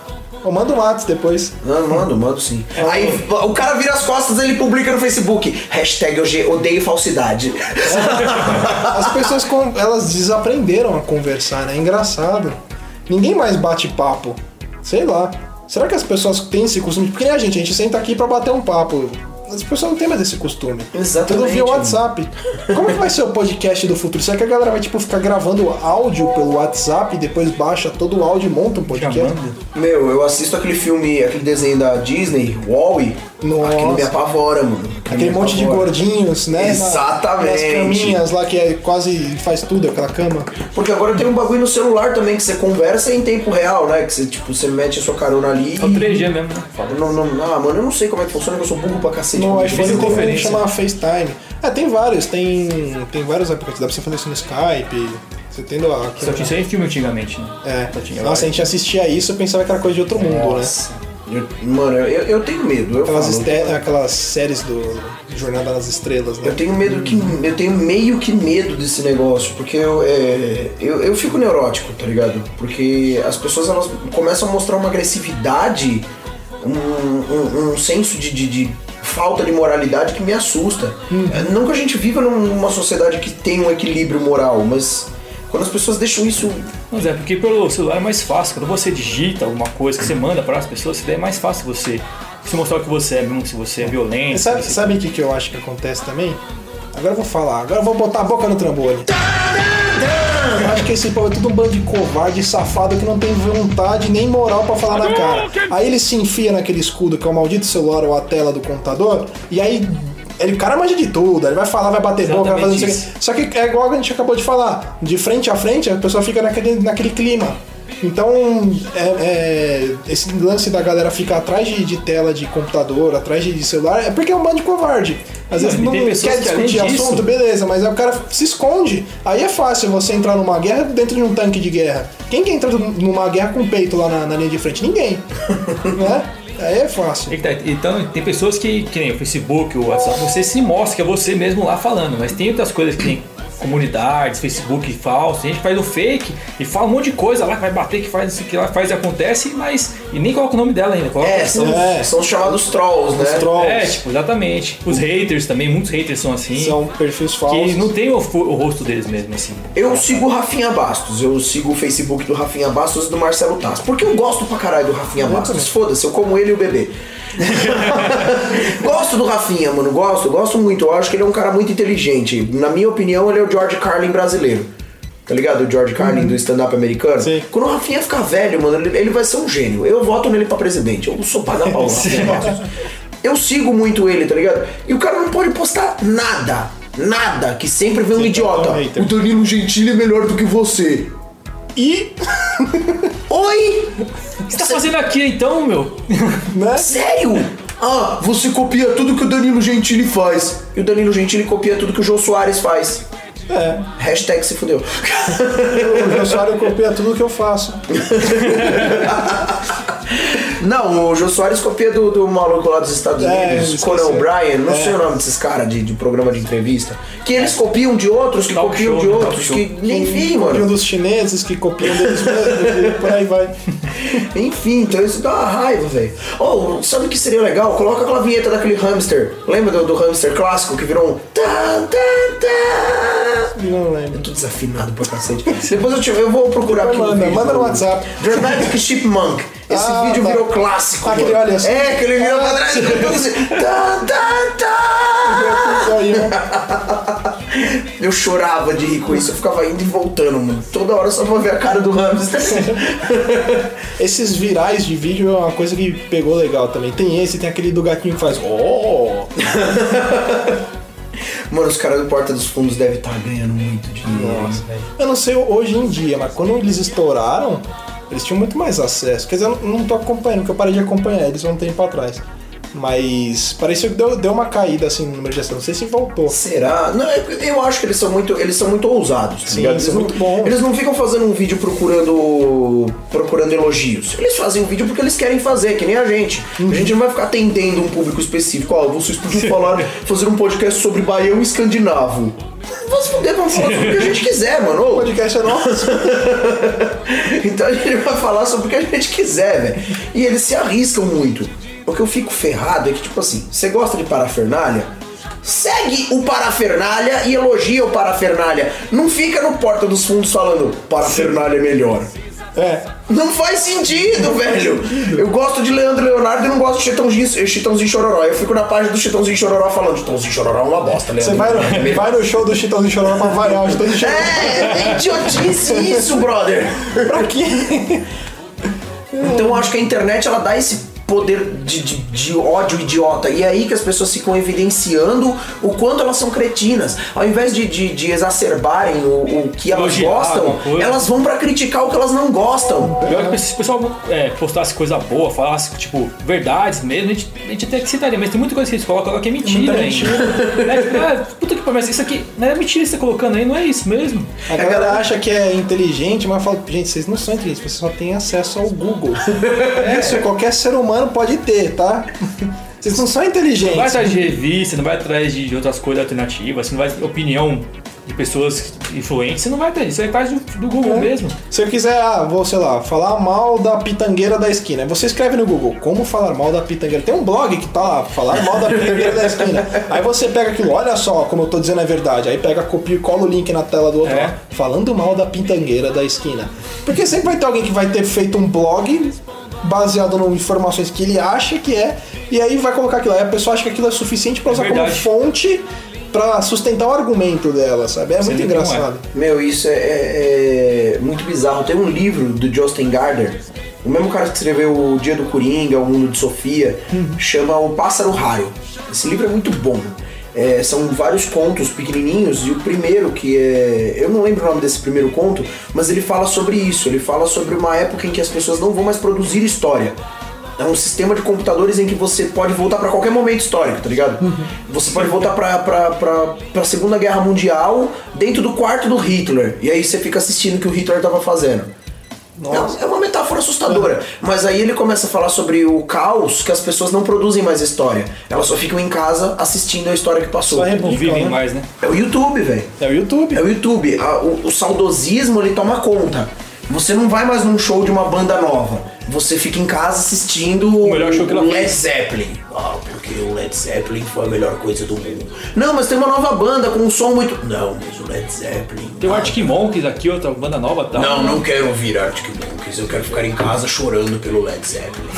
Eu mando um WhatsApp depois. Não, mando, mando sim. Aí o cara vira as costas ele publica no Facebook. Hashtag eu odeio falsidade. (laughs) As pessoas com- elas desaprenderam a conversar, né? É engraçado. Ninguém mais bate papo. Sei lá. Será que as pessoas têm esse costume? Porque nem a gente, a gente senta aqui pra bater um papo. As pessoas não têm mais esse costume. Exatamente, Tudo via. WhatsApp. Como que vai ser o podcast do futuro? Será que a galera vai, tipo, ficar gravando áudio pelo WhatsApp e depois baixa todo o áudio e monta um podcast? Chamando. Meu, eu assisto aquele filme, aquele desenho da Disney, Wall-E. Nossa. Aquilo me apavora, mano. Aquilo Aquele monte de apavora. gordinhos, né? Exatamente. Nas caminhas lá que é quase faz tudo, aquela cama. Porque agora tem um bagulho no celular também que você conversa em tempo real, né? Que você, tipo, você mete a sua carona ali. É o 3G mesmo, né? Fala. Não, não, ah, mano, eu não sei como é que funciona, que eu sou burro pra cacete. No com iPhone tem um que chama FaceTime. É, tem vários, tem, tem vários aplicativos, dá pra você fazer isso no Skype. Você tendo a. Só tinha isso aí em filme antigamente, né? É. Nossa, a gente assistia isso e pensava que era coisa de outro mundo, né? Eu- mano, eu, eu tenho medo. Eu, Aquelas, falo, este- aquelas séries do Jornada nas Estrelas, né? eu tenho medo que. Eu tenho meio que medo desse negócio, porque eu, é, eu, eu fico neurótico, tá ligado? Porque as pessoas elas começam a mostrar uma agressividade, um, um, um senso de, de, de falta de moralidade que me assusta. É, Não que a gente viva num- numa sociedade que tem um equilíbrio moral, mas quando as pessoas deixam isso Mas é, porque pelo celular é mais fácil. Quando você digita alguma coisa que você manda para as pessoas, isso daí é mais fácil você se mostrar o que você é, mesmo se você é violento. E sabe, você- sabe o que, que eu acho que acontece também? Agora eu vou falar, agora eu vou botar a boca no trambolho. Eu acho que esse povo é tudo um bando de covarde, safado que não tem vontade nem moral pra falar na cara. Aí ele se enfia naquele escudo que é o maldito celular ou a tela do computador, e aí ele, o cara manja de tudo, ele vai falar, vai bater boca, vai fazer isso. Só que é igual a gente acabou de falar, de frente a frente a pessoa fica naquele, naquele clima. Então, é, é, esse lance da galera ficar atrás de, de tela de computador, atrás de, de celular, é porque é um bando de covarde. Às vezes Não, quer que, discutir disso- assunto, beleza, mas aí o cara se esconde. Aí é fácil você entrar numa guerra dentro de um tanque de guerra. Quem que entra numa guerra com o peito lá na, na linha de frente? Ninguém. (laughs) né? Aí é fácil. Que tá, Então, tem pessoas que, que nem o Facebook, o WhatsApp, você se mostra que é você mesmo lá falando, mas tem outras coisas que tem comunidades, Facebook falso, a gente faz o fake e fala um monte de coisa lá que vai bater, que faz isso que lá, faz e acontece, mas. E nem coloca o nome dela ainda, coloca É, tipo, são, É. são os chamados trolls, né? Os trolls É, tipo, exatamente. Os haters também, muitos haters são assim. são perfis que falsos. não tem o, o rosto deles mesmo, assim. Eu sigo o Rafinha Bastos, eu sigo o Facebook do Rafinha Bastos e do Marcelo Tass. Porque eu gosto pra caralho do Rafinha Bastos. Foda-se, eu como ele e o bebê. (laughs) gosto do Rafinha, mano, gosto, gosto muito. Eu acho que ele é um cara muito inteligente. Na minha opinião, ele é o George Carlin brasileiro. Tá ligado? O George Carlin do stand-up americano. Sim. Quando o Rafinha ficar velho, mano, ele, ele vai ser um gênio. Eu voto nele pra presidente. Eu sou paga pau. (laughs) Eu sigo muito ele, tá ligado? E o cara não pode postar nada. Nada. Que sempre vem um idiota. um. O Danilo Gentili é melhor do que você. E, (laughs) Oi? O que você tá fazendo aqui então, meu? (laughs) né? Sério? Ah, você copia tudo que o Danilo Gentili faz. E o Danilo Gentili copia tudo que o Jô Soares faz. É. Hashtag se fudeu. O Jô Soares copia tudo que eu faço. (laughs) Não, o Jô Soares copia do, do maluco lá dos Estados É, Unidos, esqueci. Conan O'Brien, não É. sei o nome desses caras de, de programa de entrevista. Que eles copiam de outros, que Talk copiam show, de né? outros, que. Enfim, Copiam mano. dos chineses que copiam deles mesmos e por aí vai. (laughs) Enfim, então isso dá uma raiva, velho. Oh, sabe o que seria legal? Coloca aquela vinheta daquele hamster. Lembra do, do hamster clássico que virou um. Tá, tá, tá. Não lembro. Tô desafinado pra cacete. (laughs) Depois eu, te, eu vou procurar aqui. Manda, vídeo manda no WhatsApp. Dramatic Chipmunk. Esse Ah, vídeo tá. virou clássico. Aquele, mano. olha. É, que ele virou pra trás e assim. (laughs) Tá, tá, tá. Aí, né? (laughs) Eu chorava de rir com isso, eu ficava indo e voltando, mano. Toda hora só pra ver a cara do hamster. (laughs) Esses virais de vídeo é uma coisa que pegou legal também. Tem esse, tem aquele do gatinho que faz. Oh! Mano, os caras do Porta dos Fundos devem estar ganhando muito dinheiro. Nossa, Eu não sei hoje em dia, mas quando eles estouraram, eles tinham muito mais acesso. Quer dizer, eu não- tô acompanhando, porque eu parei de acompanhar eles há um tempo atrás. Mas pareceu que deu, deu uma caída assim no número de acesso. Não sei se voltou. Será? Não, eu- eu acho que eles são muito, eles são muito ousados, tá Sim, ligado? são Eles não- muito bons. Eles não ficam fazendo um vídeo procurando procurando elogios. Eles fazem o vídeo porque eles querem fazer, que nem a gente. A gente não vai ficar atendendo um público específico. Ó, vocês podiam falar, fazer um podcast sobre baião escandinavo. Vamos poder vamos falar sobre o que a gente quiser, mano. O podcast é nosso. (laughs) então a gente vai falar sobre o que a gente quiser, velho. E eles se arriscam muito. O que eu fico ferrado é que, tipo assim, você gosta de parafernália? Segue o parafernália e elogia o parafernália. Não fica no porta dos fundos falando parafernália é melhor. É. Não faz sentido, velho. Eu gosto de Leandro Leonardo e não gosto de Chitãozinho, Chitãozinho Chororó. Eu fico na página do Chitãozinho Chororó falando Chitãozinho Chororó é uma bosta, Leandro. Você vai no, melhor." vai no show do Chitãozinho Chororó pra variar o Chitãozinho Chororó. É, é idiotice isso, brother. Pra quê? Então eu acho que a internet ela dá esse poder de, de, de ódio idiota. E é aí que as pessoas ficam evidenciando o quanto elas são cretinas. Ao invés de, de, de exacerbarem o, o que elas Elogiar gostam, elas vão pra criticar o que elas não gostam. Pior que se o pessoal é, postasse coisa boa, falasse, tipo, verdades mesmo, a gente, a gente até que citaria, mas tem muita coisa que eles colocam que é mentira ainda. (laughs) É, tipo, ah, puta que pariu, mas isso aqui não é mentira que você tá colocando aí, não é isso mesmo. A galera acha que é inteligente, mas fala, gente, vocês não são inteligentes, vocês só têm acesso ao Google. (laughs) Isso qualquer ser humano pode ter, tá? Vocês não são Não vai inteligentes. atrás de revista, não vai atrás de outras coisas alternativas, você não vai opinião de pessoas influentes, você não vai atrás disso, você vai atrás do, do Google É. mesmo. Se eu quiser, ah, vou, sei lá, falar mal da pitangueira da esquina, você escreve no Google, como falar mal da pitangueira. Tem um blog que tá lá, falar mal da pitangueira da esquina. (laughs) Aí você pega aquilo, olha só como eu tô dizendo é verdade. Aí pega, copia e cola o link na tela do outro É. lá, falando mal da pitangueira da esquina. Porque sempre vai ter alguém que vai ter feito um blog baseado em informações que ele acha que é, e aí vai colocar aquilo. Aí a pessoa acha que aquilo é suficiente pra usar como verdade. fonte pra sustentar o argumento dela, sabe? É muito é. engraçado. Meu, isso é, é- é muito bizarro. Tem um livro do Justin Gardner, o mesmo cara que escreveu O Dia do Coringa, O Mundo de Sofia, chama O Pássaro Raio. Esse livro é muito bom. É, são vários contos pequenininhos e o primeiro que é. Eu não lembro o nome desse primeiro conto, mas ele fala sobre isso. Ele fala sobre uma época em que as pessoas não vão mais produzir história. É um sistema de computadores em que você pode voltar pra qualquer momento histórico, tá ligado? Você pode voltar pra, pra, pra, pra Segunda Guerra Mundial dentro do quarto do Hitler. E aí você fica assistindo o que o Hitler tava fazendo. É, é uma metáfora assustadora. Mas aí ele começa a falar sobre o caos que as pessoas não produzem mais história. Elas só ficam em casa assistindo a história que passou. Só Não replica, vivem né? mais, né? É o YouTube, velho. É o YouTube. É o YouTube. O, o saudosismo ele toma conta. Você não vai mais num show de uma banda nova. Você fica em casa assistindo o, melhor show que ela o Led. Zeppelin. Ah, porque o Led Zeppelin foi a melhor coisa do mundo. Não, mas tem uma nova banda com um som muito. Não, mas o Led Zeppelin. Tem o ah, Arctic Monkeys aqui, outra banda nova e tal. Não, não quero ouvir Arctic Monkeys. Eu quero ficar em casa chorando pelo Led Zeppelin.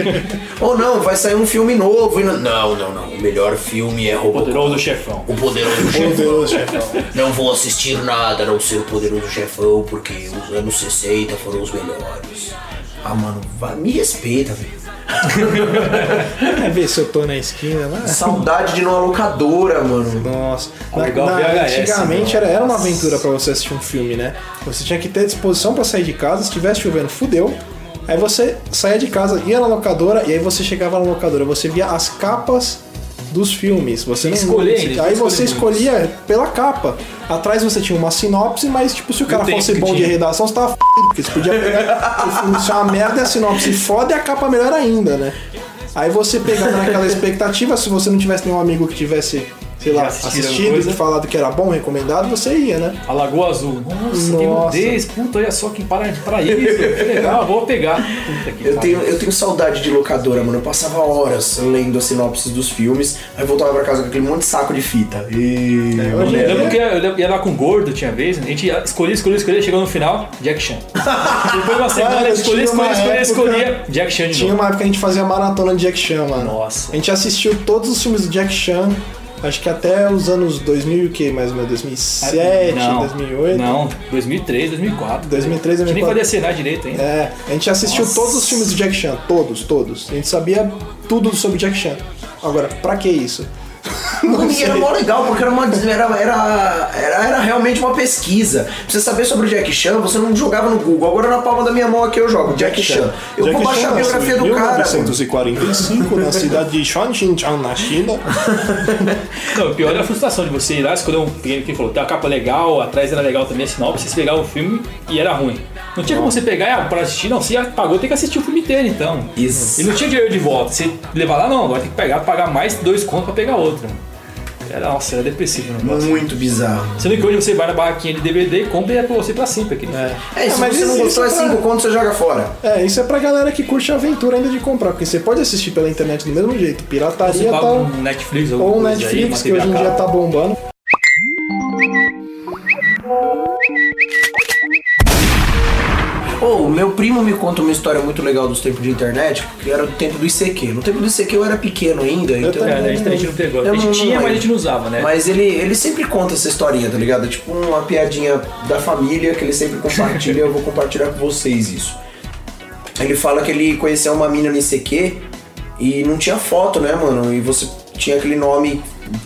(laughs) Ou não, vai sair um filme novo. E não... não, não, não. O melhor filme é Robocop. Poderoso chefão. O Poderoso Chefão. Poderoso chefão. Não vou assistir nada a não ser o Poderoso Chefão, porque os anos 60 foram os melhores. Ah, mano, vai, me respeita, velho. (laughs) É ver se eu tô na esquina lá. Saudade de ir numa locadora, mano. Nossa, na, Legal, na- VHS, antigamente né? era, era uma aventura pra você assistir um filme, né? Você tinha que ter disposição pra sair de casa, se estivesse chovendo, fudeu. Aí você saía de casa, ia na locadora e aí você chegava na locadora, você via as capas dos filmes. Você não Escolher, eles Aí você escolhia pela capa. Atrás você tinha uma sinopse, mas tipo, se o cara fosse bom de redação, você tava f***, porque você podia pegar o filme ser uma merda e a sinopse foda e a capa melhor ainda, né? Aí você pegava naquela expectativa, se você não tivesse nenhum amigo que tivesse, sei lá, assistido, coisa. que falado que era bom, recomendado, você ia, né? A Lagoa Azul. Nossa, Nossa. nudez. Puta, olha só que para isso. Que legal, vou pegar. Que Eu tenho, eu tenho saudade de locadora, mano. Eu passava horas lendo as sinopses dos filmes, aí voltava pra casa com aquele monte de saco de fita. E... É, Eu lembro que eu ia lá com gordo, tinha vez, a gente ia- escolhia, escolhia, escolhia, chegou no final, Jack Chan. (laughs) Depois de uma semana, escolhia, tinha escolhia, escolhia, escolhia, Jack Chan de Tinha novo. uma época que a gente fazia maratona de Jack Chan, mano. Nossa. A gente assistiu todos os filmes do Jack Chan, acho que até os anos 2000 e o que, mais ou menos? 2007, não, 2008? Não, 2003, 2004. 2003, A gente nem 2004. fazia cenar direito ainda. É, a gente assistiu Nossa. todos os filmes do Jack Chan, todos, todos. A gente sabia tudo sobre Jack Chan. Agora, pra que isso? Mano, e era mó legal, porque era, uma, era, era, era, era realmente uma pesquisa. Pra você saber sobre o Jack Chan, você não jogava no Google. Agora na palma da minha mão aqui eu jogo Jack, Chan. Eu Jackie vou baixar Chan a biografia do cara. mano. 1945, na cidade de Chongqing, na China. (laughs) Não, o pior é a frustração de você ir lá, escolher um pequeno que falou, tem uma capa legal, atrás era legal também a sinopse, você pegar o filme e era ruim. Não tinha como você pegar e ah, pra assistir, não, você pagou, tem que assistir o filme inteiro então. Isso. E não tinha dinheiro de volta. Você levar lá, não, agora tem que pegar, pagar mais dois contos pra pegar outro. Era, nossa, era depressivo o negócio. Muito bizarro. Sendo que hoje você vai na barraquinha de DVD e compra e é pra você pra sempre. Aquele É. É, se mas você não gostou, é isso é pra- 5 contos, você joga fora. É, isso é pra galera que curte a aventura ainda de comprar, porque você pode assistir pela internet do mesmo jeito. Pirataria paga tá. um Netflix Ou aí, Netflix, uma que hoje em dia tá bombando. Primo me conta uma história muito legal dos tempos de internet, que era do tempo do ICQ. No tempo do ICQ eu era pequeno ainda, então. É, a gente, a gente não pegou. A Eu gente não- tinha, não mas a gente não usava, né? Mas ele, ele sempre conta essa historinha, tá ligado? Tipo uma piadinha da família que ele sempre compartilha, eu vou compartilhar com vocês isso. Ele fala que ele conheceu uma mina no ICQ e não tinha foto, né, mano? E você tinha aquele nome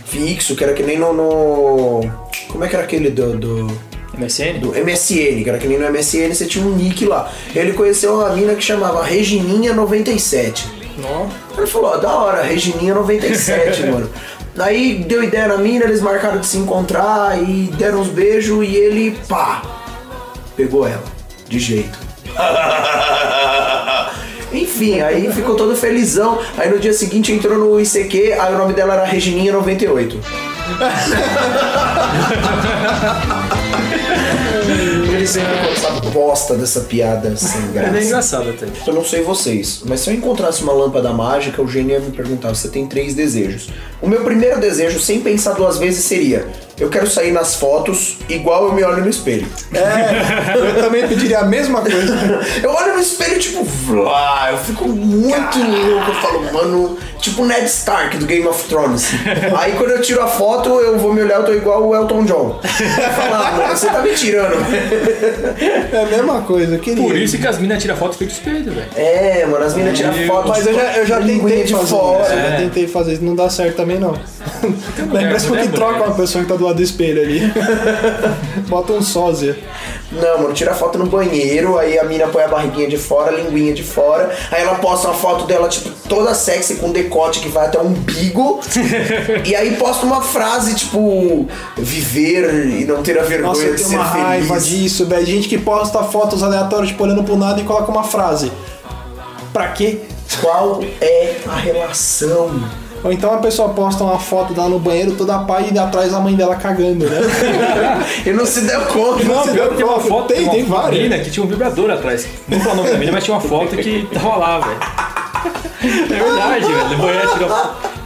fixo, que era que nem no. no- Como é que era aquele do- do MSN? do MSN, que era que nem no MSN você tinha um nick lá. Ele conheceu uma mina que chamava Regininha97. Nossa. Ele falou, ó, da hora, Regininha97, (laughs) mano. Daí deu ideia na mina, eles marcaram de se encontrar e deram uns beijos e ele, pá, pegou ela, de jeito. (laughs) Enfim, aí ficou todo felizão. Aí no dia seguinte entrou no ICQ, aí o nome dela era Regininha98. (laughs) Ele sempre essa bosta dessa piada sem É graça. engraçado até. Eu não sei vocês, mas se eu encontrasse uma lâmpada mágica, o gênio ia me perguntar: você tem três desejos. O meu primeiro desejo, sem pensar duas vezes, seria: eu quero sair nas fotos igual eu me olho no espelho. É, eu também pediria a mesma coisa. (laughs) Eu olho no espelho, tipo, vlá, eu fico muito louco. Eu falo, mano, tipo Ned Stark do Game of Thrones. (laughs) Aí quando eu tiro a foto, eu vou me olhar, eu tô igual o Elton John. Eu falo, ah, mano, você tá me tirando. É a mesma coisa, eu queria. Por isso que as minas tiram foto feito espelho, velho. É, mano, as meninas tiram foto. Mas eu já, eu já tentei de fazer fora. isso, eu É. já tentei fazer isso, não dá certo também não. A (laughs) mulher, que troca mulher. uma pessoa que tá do lado do espelho ali. (laughs) Bota um sósia. Não, mano, tira foto no banheiro, aí a mina põe a barriguinha de fora, a linguinha de fora, aí ela posta uma foto dela, tipo, toda sexy com decote que vai até o umbigo, (laughs) e aí posta uma frase, tipo, viver e não ter a vergonha Nossa, eu de tenho ser uma feliz. raiva disso, velho. Gente que posta fotos aleatórias, tipo, olhando pro nada e coloca uma frase. Pra quê? Qual é a relação? Ou então a pessoa posta uma foto dela no banheiro toda pá e atrás a mãe dela cagando, né? (laughs) Ele não se deu conta. Não, Você viu que tem uma foto, Tem, tem uma várias. mina que tinha um vibrador atrás. Não falo o nome da mina, mas tinha uma foto que tava lá, velho. É verdade, velho. No banheiro tirou.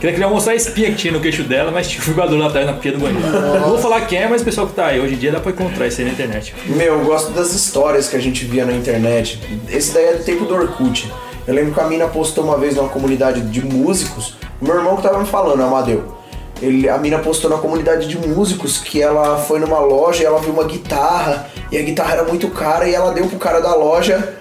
Queria, queria mostrar a espinha que tinha no queixo dela, mas tinha um vibrador lá atrás na pia do banheiro. Não vou falar quem é, mas o pessoal que tá aí. Hoje em dia dá pra encontrar isso aí na internet. Meu, eu gosto das histórias que a gente via na internet. Esse daí é do tempo do Orkut. Eu lembro que a mina postou uma vez numa comunidade de músicos. O meu irmão que tava me falando, Amadeu. Ele, a mina postou na comunidade de músicos que ela foi numa loja e ela viu uma guitarra. E a guitarra era muito cara e ela deu pro cara da loja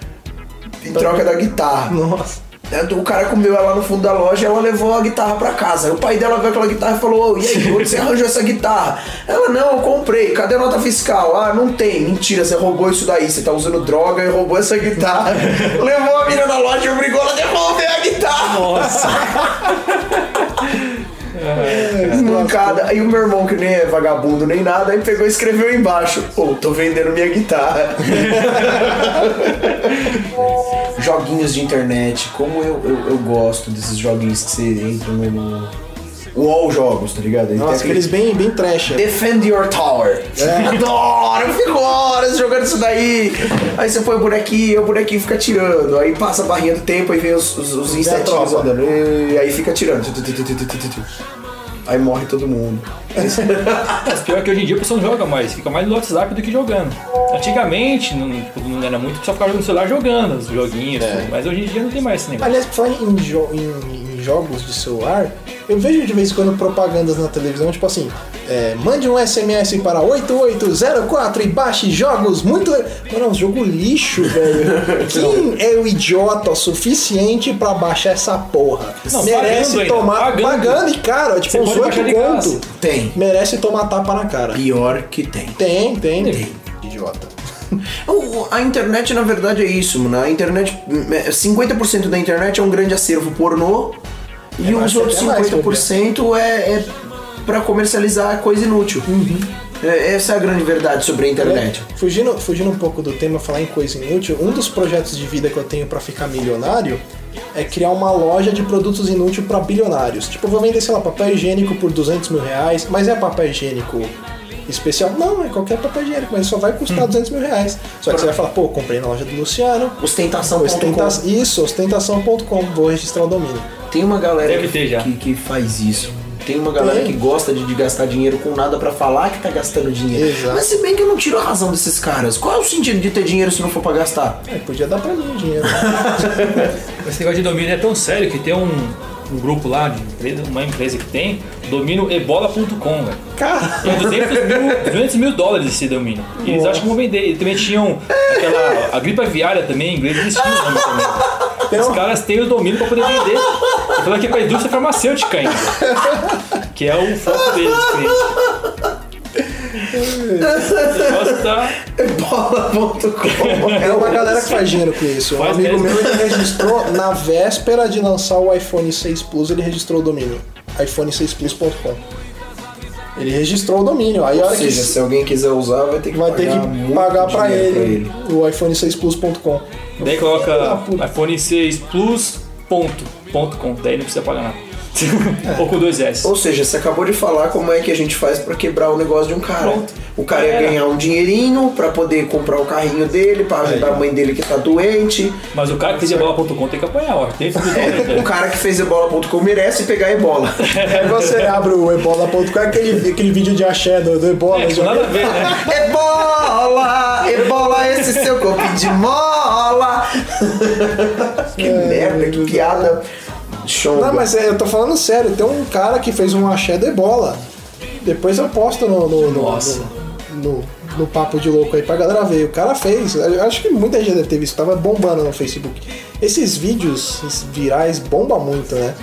em troca da guitarra. Nossa. É, O cara comeu ela no fundo da loja e ela levou a guitarra pra casa. O pai dela viu aquela guitarra e falou: "Ô, E aí, onde você (laughs) arranjou essa guitarra? Ela: Não, eu comprei. Cadê a nota fiscal? Ah, não tem. Mentira, você roubou isso daí. Você tá usando droga e roubou essa guitarra. (laughs) Levou a menina na loja e obrigou ela a devolver a guitarra. Nossa! (laughs) Mancada. Aí o meu irmão, que nem é vagabundo nem nada, aí pegou e escreveu embaixo: Ô, tô vendendo minha guitarra. Joguinhos de internet, como eu, eu, eu gosto desses joguinhos que você entra no. UOL jogos, tá ligado? Tem Nossa, aquele- aqueles bem, bem trash. Defend Your Tower. (laughs) Adoro, eu fico horas jogando isso daí. Aí você põe o bonequinho, o bonequinho fica tirando. Aí passa a barrinha do tempo, aí vem os, os, os insetinhos tropa. andando. E aí fica tirando. Aí morre todo mundo. (laughs) Mas pior que hoje em dia o pessoal não joga mais, fica mais no WhatsApp do que jogando. Antigamente, não, tipo, não era muito, pessoal ficava no celular jogando os joguinhos, tudo, mas hoje em dia não tem mais esse negócio. Aliás, por falar em- em jogos de celular, eu vejo de vez em quando propagandas na televisão, tipo assim, É, mande um SMS para 8804 e baixe jogos muito. Mano, é um jogo lixo, velho. (laughs) Quem é o idiota o suficiente pra baixar essa porra? Não, Merece ainda, tomar. pagando. Pagando e cara, tipo, uns pode 8 baixar de graça. conto. Tem. Merece tomar tapa na cara. Pior que tem. Tem, tem. Idiota. (laughs) A internet, na verdade, é isso, mano. A internet. 50% da internet é um grande acervo pornô. E Eu os outros até mais, 50% é, é pra comercializar coisa inútil. É- essa é a grande verdade sobre a internet. Fugindo, fugindo um pouco do tema, falar em coisa inútil, um dos projetos de vida que eu tenho pra ficar milionário é criar uma loja de produtos inúteis pra bilionários. Tipo, eu vou vender, sei lá, papel higiênico por 200 mil reais, mas é papel higiênico especial? Não, é qualquer papel higiênico, mas só vai custar 200 mil reais. Só que você vai falar, pô, comprei na loja do Luciano. Ostentação. Ostenta... Isso, ostentação.com, vou registrar o domínio. Tem uma galera que, ter já. que, que faz isso. Tem uma galera Tem. que gosta de, de gastar dinheiro com nada pra falar que tá gastando dinheiro. Exato. Mas se bem que eu não tiro a razão desses caras. Qual é o sentido de ter dinheiro se não for pra gastar? É, podia dar pra mim o dinheiro. (laughs) Esse negócio de domínio é tão sério que tem um, um grupo lá de empresa, uma empresa que tem, domínio ebola.com, velho. Cara, é 200 mil, 200 mil dólares esse domínio. E eles acham que vão vender. E também tinham aquela. A gripe aviária também, em inglês, eles tinham o nome também. Tem Os caras têm o domínio pra poder vender. Eu falando aqui pra indústria farmacêutica ainda. Que é o foco deles, cliente. Tá. Bola.com. É uma galera que faz dinheiro com isso. Um amigo meu ele registrou na véspera de lançar o iPhone 6 Plus, ele registrou o domínio iPhone6plus.com. Ele registrou o domínio. Aí Ou hora seja, que se alguém quiser usar, vai ter que vai ter pagar que muito pagar pra dinheiro ele, o iPhone6plus.com. Daí coloca puta. iPhone 6 Plus ponto, ponto com. Daí não precisa pagar nada. Ou com dois S. Ou seja, você acabou de falar como é que a gente faz pra quebrar o negócio de um cara. Pronto. O cara ia ganhar um dinheirinho pra poder comprar o carrinho dele, pra ajudar a mãe dele que tá doente. Mas o cara que fez ebola.com tem que apanhar, ó. Tem que? (laughs) O cara que fez ebola.com merece pegar ebola. Aí você abre o ebola.com, é aquele, aquele vídeo de axé do, do ebola. É, já nada a ver, né? (laughs) Ebola! Ebola, esse seu corpo de mola! (laughs) que merda, que piada. Show. Não, mas é, eu tô falando sério, tem um cara que fez um axé do ebola. Depois eu posto no, no, no, no, no- papo de louco aí pra galera ver. O cara fez, eu acho que muita gente deve ter visto, tava bombando no Facebook. Esses vídeos esses virais bombam muito, né?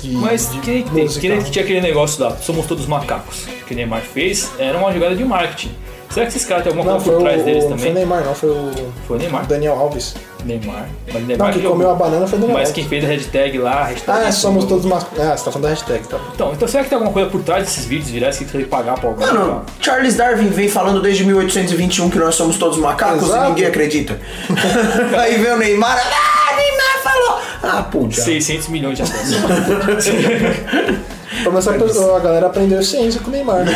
De- Mas de quem, tem, música. quem tinha aquele negócio lá, somos todos macacos, que o Neymar fez, era uma jogada de marketing. Será que esses caras têm alguma Não, coisa por o, trás deles não foi o também? Neymar, não, foi o Foi o Neymar. Daniel Alves. Neymar. Mas Não, Neymar que que comeu a banana foi o Daniel Mas quem fez a hashtag lá, a hashtag. Ah, é, somos todos mas... Ah, você tá falando da hashtag, tá? Então, então será que tem alguma coisa por trás desses vídeos virais que você tem que pagar pra alguém? Mano, Charles Darwin vem falando desde 1821 que nós somos todos macacos Exato. e ninguém acredita. (laughs) Aí vem o Neymar, ah, Neymar falou. Ah, puta. 600 milhões de acessos. Pra começar, a pessoa- a galera aprendeu ciência com o Neymar, né?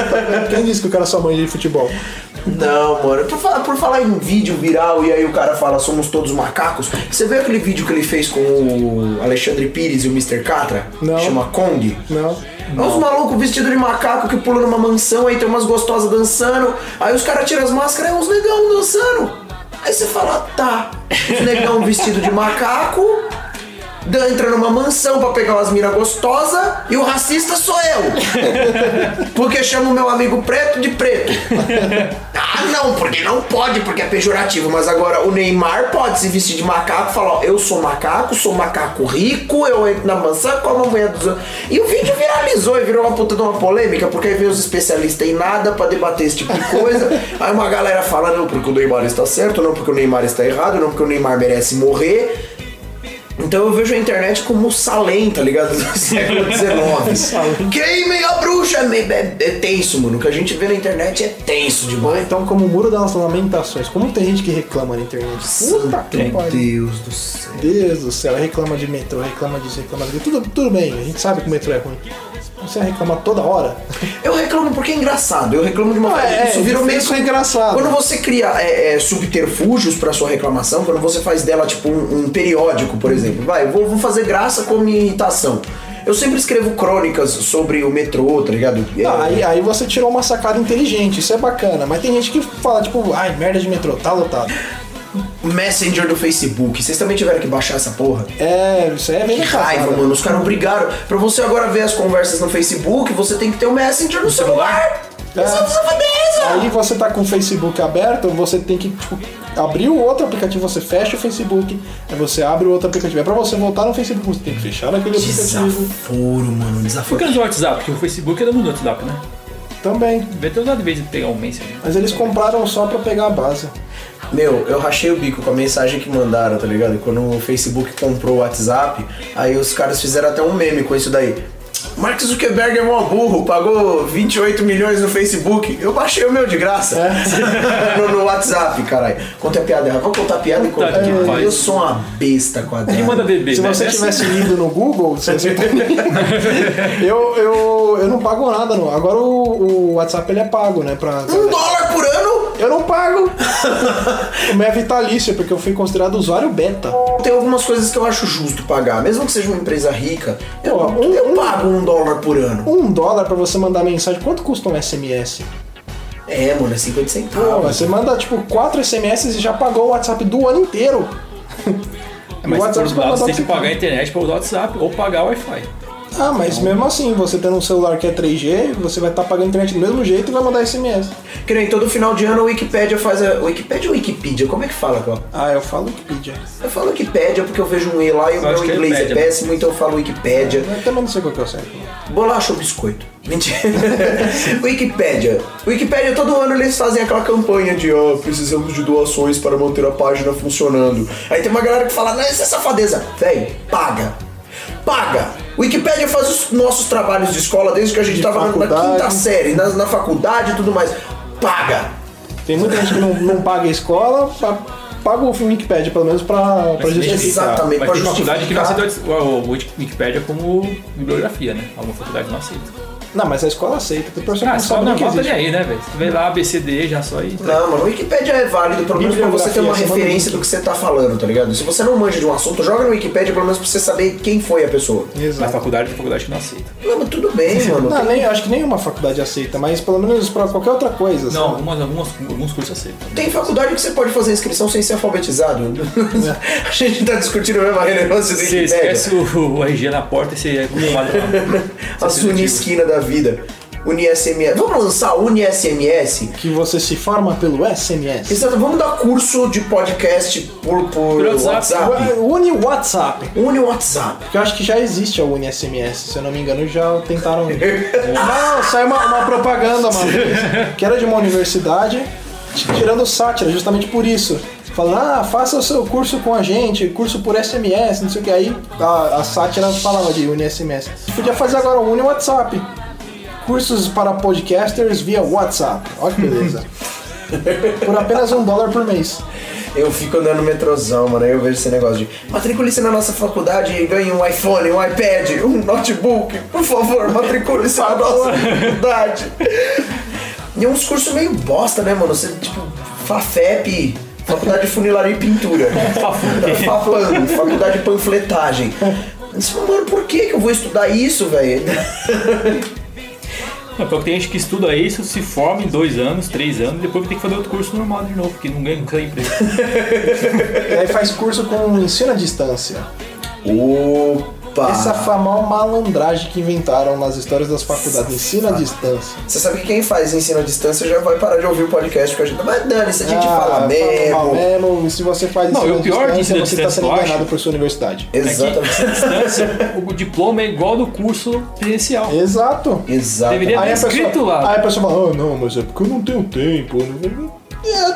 (laughs) Quem disse que o cara só manja de futebol? Não, mano. Por falar, por falar em vídeo viral e aí o cara fala somos todos macacos. Você viu aquele vídeo que ele fez com o Alexandre Pires e o Mr. Catra? Não. Chama Kong? Não. É uns malucos vestidos de macaco que pulam numa mansão, aí tem umas gostosas dançando, aí os caras tiram as máscaras, é uns negão dançando. Aí você fala, tá, os negão vestido de macaco, entra numa mansão pra pegar umas minas gostosas e o racista sou eu. (laughs) Porque chamo meu amigo preto de preto. (laughs) Ah, não, porque não pode, porque é pejorativo. Mas agora o Neymar pode se vestir de macaco e falar: ó, eu sou macaco, sou macaco rico, eu entro na mansão como a mulher dos outros. E o vídeo viralizou e virou uma puta de uma polêmica, porque aí veio os especialistas em nada pra debater esse tipo de coisa. (laughs) aí uma galera fala: não, porque o Neymar está certo, não porque o Neymar está errado, não porque o Neymar merece morrer. Então eu vejo a internet como o Salem, tá ligado? Do (laughs) século XIX. Queimem a bruxa! É, é, é tenso, mano. O que a gente vê na internet é tenso Ou demais. então, como o muro das lamentações. Como tem gente que reclama na internet? Puta que Meu pariu. Deus do céu. Deus do céu, reclama de metrô, reclama disso, reclama daquilo. Tudo, tudo bem, a gente sabe que o metrô é ruim. Você reclama toda hora. Eu reclamo porque é engraçado. Eu reclamo de uma forma. é, Isso é virou meio. difícil, é engraçado. Quando você cria é, é, subterfúgios pra sua reclamação, quando você faz dela tipo um, um periódico, por exemplo. Vai, eu vou, vou fazer graça com minha irritação. Eu sempre escrevo crônicas sobre o metrô, tá ligado? É, Não, aí, aí você tirou uma sacada inteligente, isso é bacana. Mas tem gente que fala, tipo, ai, merda de metrô, tá lotado. Messenger do Facebook. Vocês também tiveram que baixar essa porra? É, isso aí é bem Que raiva, mano. Os caras obrigaram. Pra você agora ver as conversas no Facebook, você tem que ter o Messenger no celular. É. É. Aí você tá com o Facebook aberto, você tem que tipo, abrir o outro aplicativo, você fecha o Facebook, aí você abre o outro aplicativo. É pra você voltar no Facebook, você tem que fechar aquele aplicativo Desaforo, mano. Por Desaforo. que no WhatsApp? Porque o Facebook era no WhatsApp, né? Também. Deve ter usado de vez de pegar um Messenger. Mas eles compraram só pra pegar a base. Meu, eu rachei o bico com a mensagem que mandaram, tá ligado? Quando o Facebook comprou o WhatsApp, aí os caras fizeram até um meme com isso daí. Mark Zuckerberg é mó burro, pagou 28 milhões no Facebook. Eu baixei o meu de graça. (laughs) no, no WhatsApp, caralho. Conta a piada errada. Vamos contar a piada e Puta contar. que Eu pariu. sou uma besta quadrada. Ele manda bebê, Se né? você É assim. tivesse lido no Google, você (laughs) eu, eu, eu não pago nada, não. Agora o, o WhatsApp ele é pago, né? Pra, Um dólar? Eu não pago! (laughs) o meu é vitalício, porque eu fui considerado usuário beta. Tem algumas coisas que eu acho justo pagar. Mesmo que seja uma empresa rica, eu, Pô, um- eu pago um dólar por ano. Um dólar pra você mandar mensagem, quanto custa um SMS? É, mano, é 50 Pô, centavos. você manda tipo 4 SMS e já pagou o WhatsApp do ano inteiro. É, Mas O por outro vai lado, você tem que pagar a internet para usar o WhatsApp ou pagar o Wi-Fi. Ah, mas mesmo assim, você tendo um celular que é 3G, você vai estar pagando internet do mesmo jeito e vai mandar SMS. Que nem todo final de ano a Wikipédia faz a. Wikipédia ou Wikipedia? Como é que fala, Cláudio? Ah, eu falo Wikipedia. Eu falo Wikipédia porque eu vejo um E lá e o meu é inglês é péssimo, então eu falo Wikipédia. Eu também não sei qual que é o certo. Bolacha ou biscoito? Mentira. (laughs) Wikipédia. Wikipédia, todo ano eles fazem aquela campanha de ó, precisamos de doações para manter a página funcionando. Aí tem uma galera que fala, não, isso é safadeza. Véi, paga. Paga. Wikipédia faz os nossos trabalhos de escola desde que a gente De tava na- na quinta série, na, na faculdade e tudo mais. Paga. Tem muita gente que não, não paga a escola, pa- paga o Wikipedia pelo menos pra, pra Mas tem- justificar. Exatamente. Mas tem faculdade que não aceita o o Wikipedia como bibliografia, né? Alguma faculdade não aceita. Não, mas a escola aceita. Tem que Ah, não só sabe não nem que existe. aí, né, velho? Você vê lá ABCD já só e. Não, mano, o Wikipédia é válido, pelo menos pra você ter uma você referência do que você tá falando, tá ligado? Se você não manja de um assunto, joga no Wikipédia pelo menos pra você saber quem foi a pessoa. Na Exato. faculdade tem faculdade que não aceita. Não, mas tudo bem, (laughs) mano. Não, nem, acho que nenhuma faculdade aceita, mas pelo menos pra qualquer outra coisa. Não, algumas, algumas, alguns cursos aceitam. Tem faculdade que você pode fazer inscrição sem ser alfabetizado. (laughs) a gente tá discutindo a mesma relevância do Você Wikipédia. esquece o, o RG na porta e você é (laughs) acostumado A Você sua esquina da vida. UniSMS. Vamos lançar a UniSMS? Que você se forma pelo SMS. Exato, vamos dar curso de podcast por, por Por WhatsApp. WhatsApp. Uni WhatsApp. Uni WhatsApp. Porque eu acho que já existe a Uni SMS, se eu não me engano, já tentaram. (laughs) não, saiu uma, uma propaganda, mano. Que era de uma universidade, tirando sátira, justamente por isso. Falando, ah, faça o seu curso com a gente, curso por SMS, não sei o que. Aí a, a sátira falava de Uni SMS. Podia fazer agora o Uni WhatsApp. Cursos para podcasters via WhatsApp. Olha que beleza. (laughs) por apenas um dólar por mês. Eu fico andando no metrozão, mano, aí eu vejo esse negócio de matricule-se na nossa faculdade e ganhe um iPhone, um iPad, um notebook. Por favor, matricule-se na nossa faculdade. E é uns cursos meio bosta, né, mano? Você, tipo, FAFEP, Faculdade de Funilaria e Pintura. FAPAM, (laughs) Faculdade de Panfletagem. Isso, mano, por que que eu vou estudar isso, velho? Não, pior que tem gente que estuda isso, se forma em dois anos, três anos, e depois tem que fazer outro curso normal de novo, porque não ganha, não ganha emprego. (laughs) E aí faz curso com ensino à distância. Opa! Essa famosa malandragem que inventaram nas histórias das faculdades, ensino à distância. Você sabe que quem faz ensino à distância já vai parar de ouvir o podcast com a gente. Mas dane-se, a gente Ah, fala mesmo. mesmo. E se você faz Não, ensino o pior de ensino à você está distância, sendo enganado acho- por sua universidade. É que, Exatamente. à distância, o diploma é igual do curso presencial. Exato. Exato. Deveria- Aí a, escrito pessoa, lá. aí a pessoa fala, ah, não, mas é porque eu não tenho tempo. Eu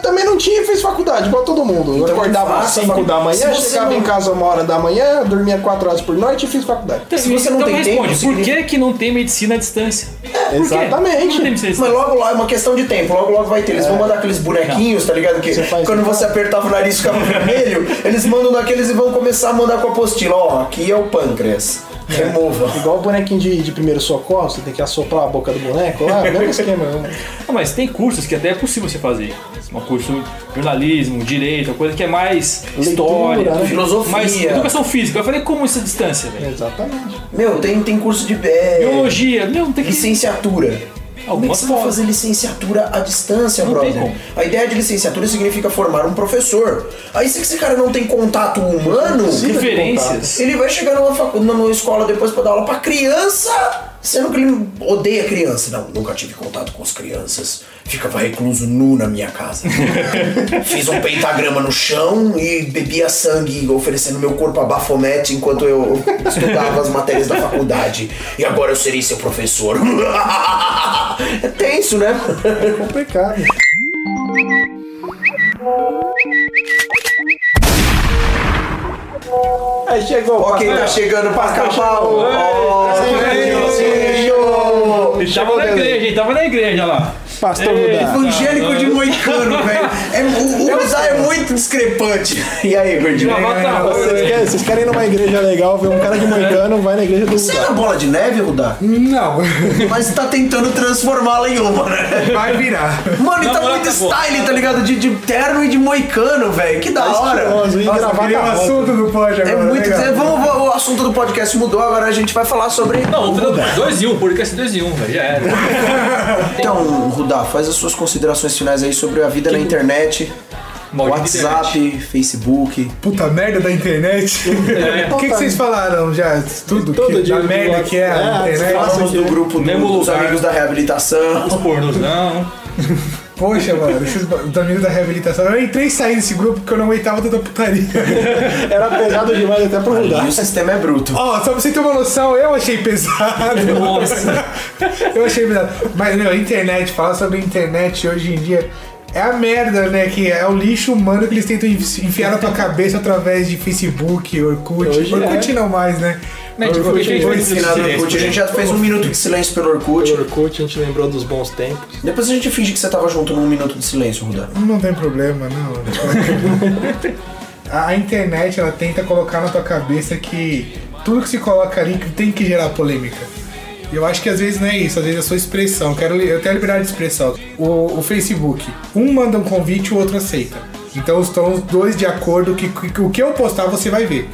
também não tinha e fiz faculdade, igual todo mundo. Eu Então acordava às faça 5 facu- da manhã, chegava não- em casa uma hora da manhã, dormia 4 horas por noite e fiz faculdade. Se você não então tem responde, tempo, por significa- que, que não tem medicina à distância? Quê? Exatamente. Mas logo lá é uma questão de tempo, logo logo vai ter. Eles vão mandar aqueles bonequinhos, tá ligado? Que Você quando você apertava o nariz ficava vermelho, eles mandam daqueles e vão começar a mandar com a apostila. Ó, aqui é o pâncreas. Remova. Igual o bonequinho de, de primeiro socorro, você tem que assoprar a boca do boneco lá, é o mesmo esquema. né? Não, mas tem cursos que até é possível você fazer. Um curso de jornalismo, direito, coisa que é mais Leitura, história, né? Filosofia. mais educação física. Eu falei como isso à distância, velho? Exatamente. Meu, tem, tem curso de é, Biologia, meu, não tem que licenciatura. Como é que você vai fazer licenciatura à distância, Não brother? A ideia de licenciatura significa formar um professor. Aí se esse cara não tem contato humano, Referências. ele vai chegar numa, facu- numa escola depois pra dar aula pra criança, sendo que ele odeia criança. Não, nunca tive contato com as crianças. Ficava recluso nu na minha casa. (laughs) Fiz um pentagrama no chão e bebia sangue, oferecendo meu corpo a Bafomete enquanto eu estudava as matérias da faculdade. E agora eu serei seu professor. (laughs) É tenso, né? É complicado. Aí chegou. Ó, quem tá chegando pra acabar o. Ó, Ele tava na igreja, ele tava na igreja lá. Pastor Ei. Evangélico de Moicano, velho. É, o o é muito discrepante. (laughs) E aí, gordinho? Lavar a roupa, Vocês querem, ir numa igreja legal, ver um cara de moicano, vai na igreja do Você é na bola de neve, Rudá? Não, Mas tá tentando transformá-la em uma, né? vai virar. Mano, e Na tá muito acabou. style, tá ligado? De, de terno e de moicano, velho. Que da hora. Estiloso, e Nossa, o assunto do pod agora. É muito. legal. Vamos, vamos- o assunto do podcast mudou, agora a gente vai falar sobre. Não, vamos fazer dois em um, podcast dois em um, velho. Já era. Então, Rudá, faz as suas considerações finais aí sobre a vida na internet. Maldita WhatsApp, Facebook. Puta merda da internet. (laughs) O que, que vocês falaram já? Tudo? Todo que, dia da merda WhatsApp. que é a É, internet? Falamos do grupo do- dos lugar. amigos da reabilitação. Os pornos não. (laughs) Poxa, mano, esses os amigos da reabilitação. Eu entrei e saí desse grupo porque eu não aguentava tanta putaria. (laughs) Era pesado demais até pro Rudá. E o sistema é bruto. Ó, só pra você ter uma noção, eu achei pesado. Nossa. eu achei pesado. Mas, meu, internet, falar sobre internet hoje em dia é a merda, né? Que é o lixo humano que eles tentam enfi- enfiar na tua cabeça através de Facebook, Orkut. Hoje Orkut não mais, né? Né, tipo, Orkut, a gente Orkut, a gente já fez um minuto de silêncio pelo Orkut. O Orkut, a gente lembrou dos bons tempos. Depois a gente finge que você tava junto num minuto de silêncio, Rudá. Não tem problema, não. (laughs) A internet, ela tenta colocar na tua cabeça que tudo que se coloca ali tem que gerar polêmica. Eu acho que às vezes não é isso, às vezes é a sua expressão. Eu, quero, eu tenho a liberdade de expressão. O, o Facebook, um manda um convite, o outro aceita. Então estão os dois de acordo que, que o que eu postar você vai ver.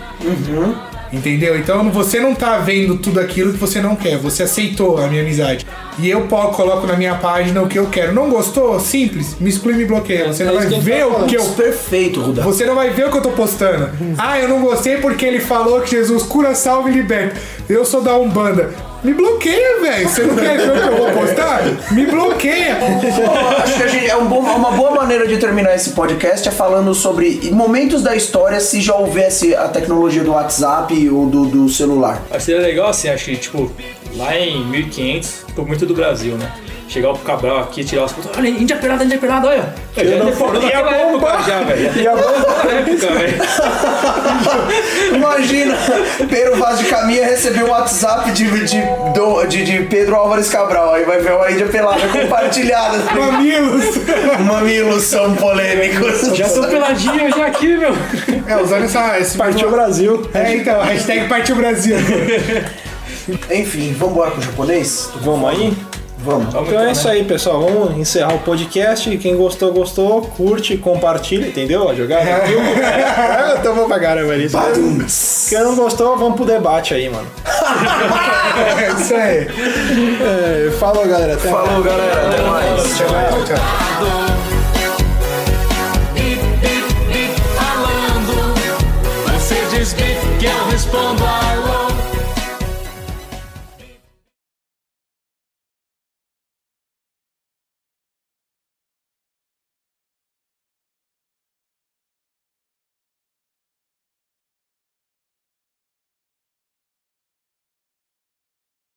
Entendeu? Então você não tá vendo tudo aquilo que você não quer. Você aceitou a minha amizade. E eu coloco na minha página o que eu quero. Não gostou? Simples. Me exclui e me bloqueia. Você não vai ver o que eu. Perfeito, Rudá. Você não vai ver o que eu tô postando. Ah, eu não gostei porque ele falou que Jesus cura, salva e liberta. Eu sou da Umbanda. Me bloqueia, velho. Você não quer ver o que eu vou postar? Me bloqueia. Pô, Acho que a gente, é um bom- uma boa maneira de terminar esse podcast é falando sobre momentos da história se já houvesse a tecnologia do WhatsApp ou do, do celular. Acho que seria legal assim, acho que, tipo, lá em 1500, tipo, muito do Brasil, né? Chegar o Cabral aqui, tirar as fotos. Olha, Índia pelada, Índia pelada, olha. Eu já E a época bomba? já, velho. E a bomba? Época, velho. Imagina, Pedro Vaz de Caminha receber um WhatsApp de, de, de, de Pedro Álvares Cabral. Aí vai ver uma Índia pelada compartilhada. (laughs) Mamilos. Mamilos são polêmicos. Já tô peladinho já aqui, meu. É, usando essa. Esse Partiu Brasil. É, então, hashtag Partiu Brasil. Enfim, vamos embora com o japonês? Vamos aí? Vamos. Então é isso aí, pessoal. Vamos encerrar o podcast. Quem gostou, gostou. Curte, compartilha, entendeu? A jogada. é, então vamos (laughs) pra caramba isso. Quem não gostou, vamos pro debate aí, mano. É isso aí. É, falou, galera. Até mais. Falou, galera. Até mais. Tchau. Tchau, tchau. Bip, bip, bip, falando. Você diz bip que eu respondo I love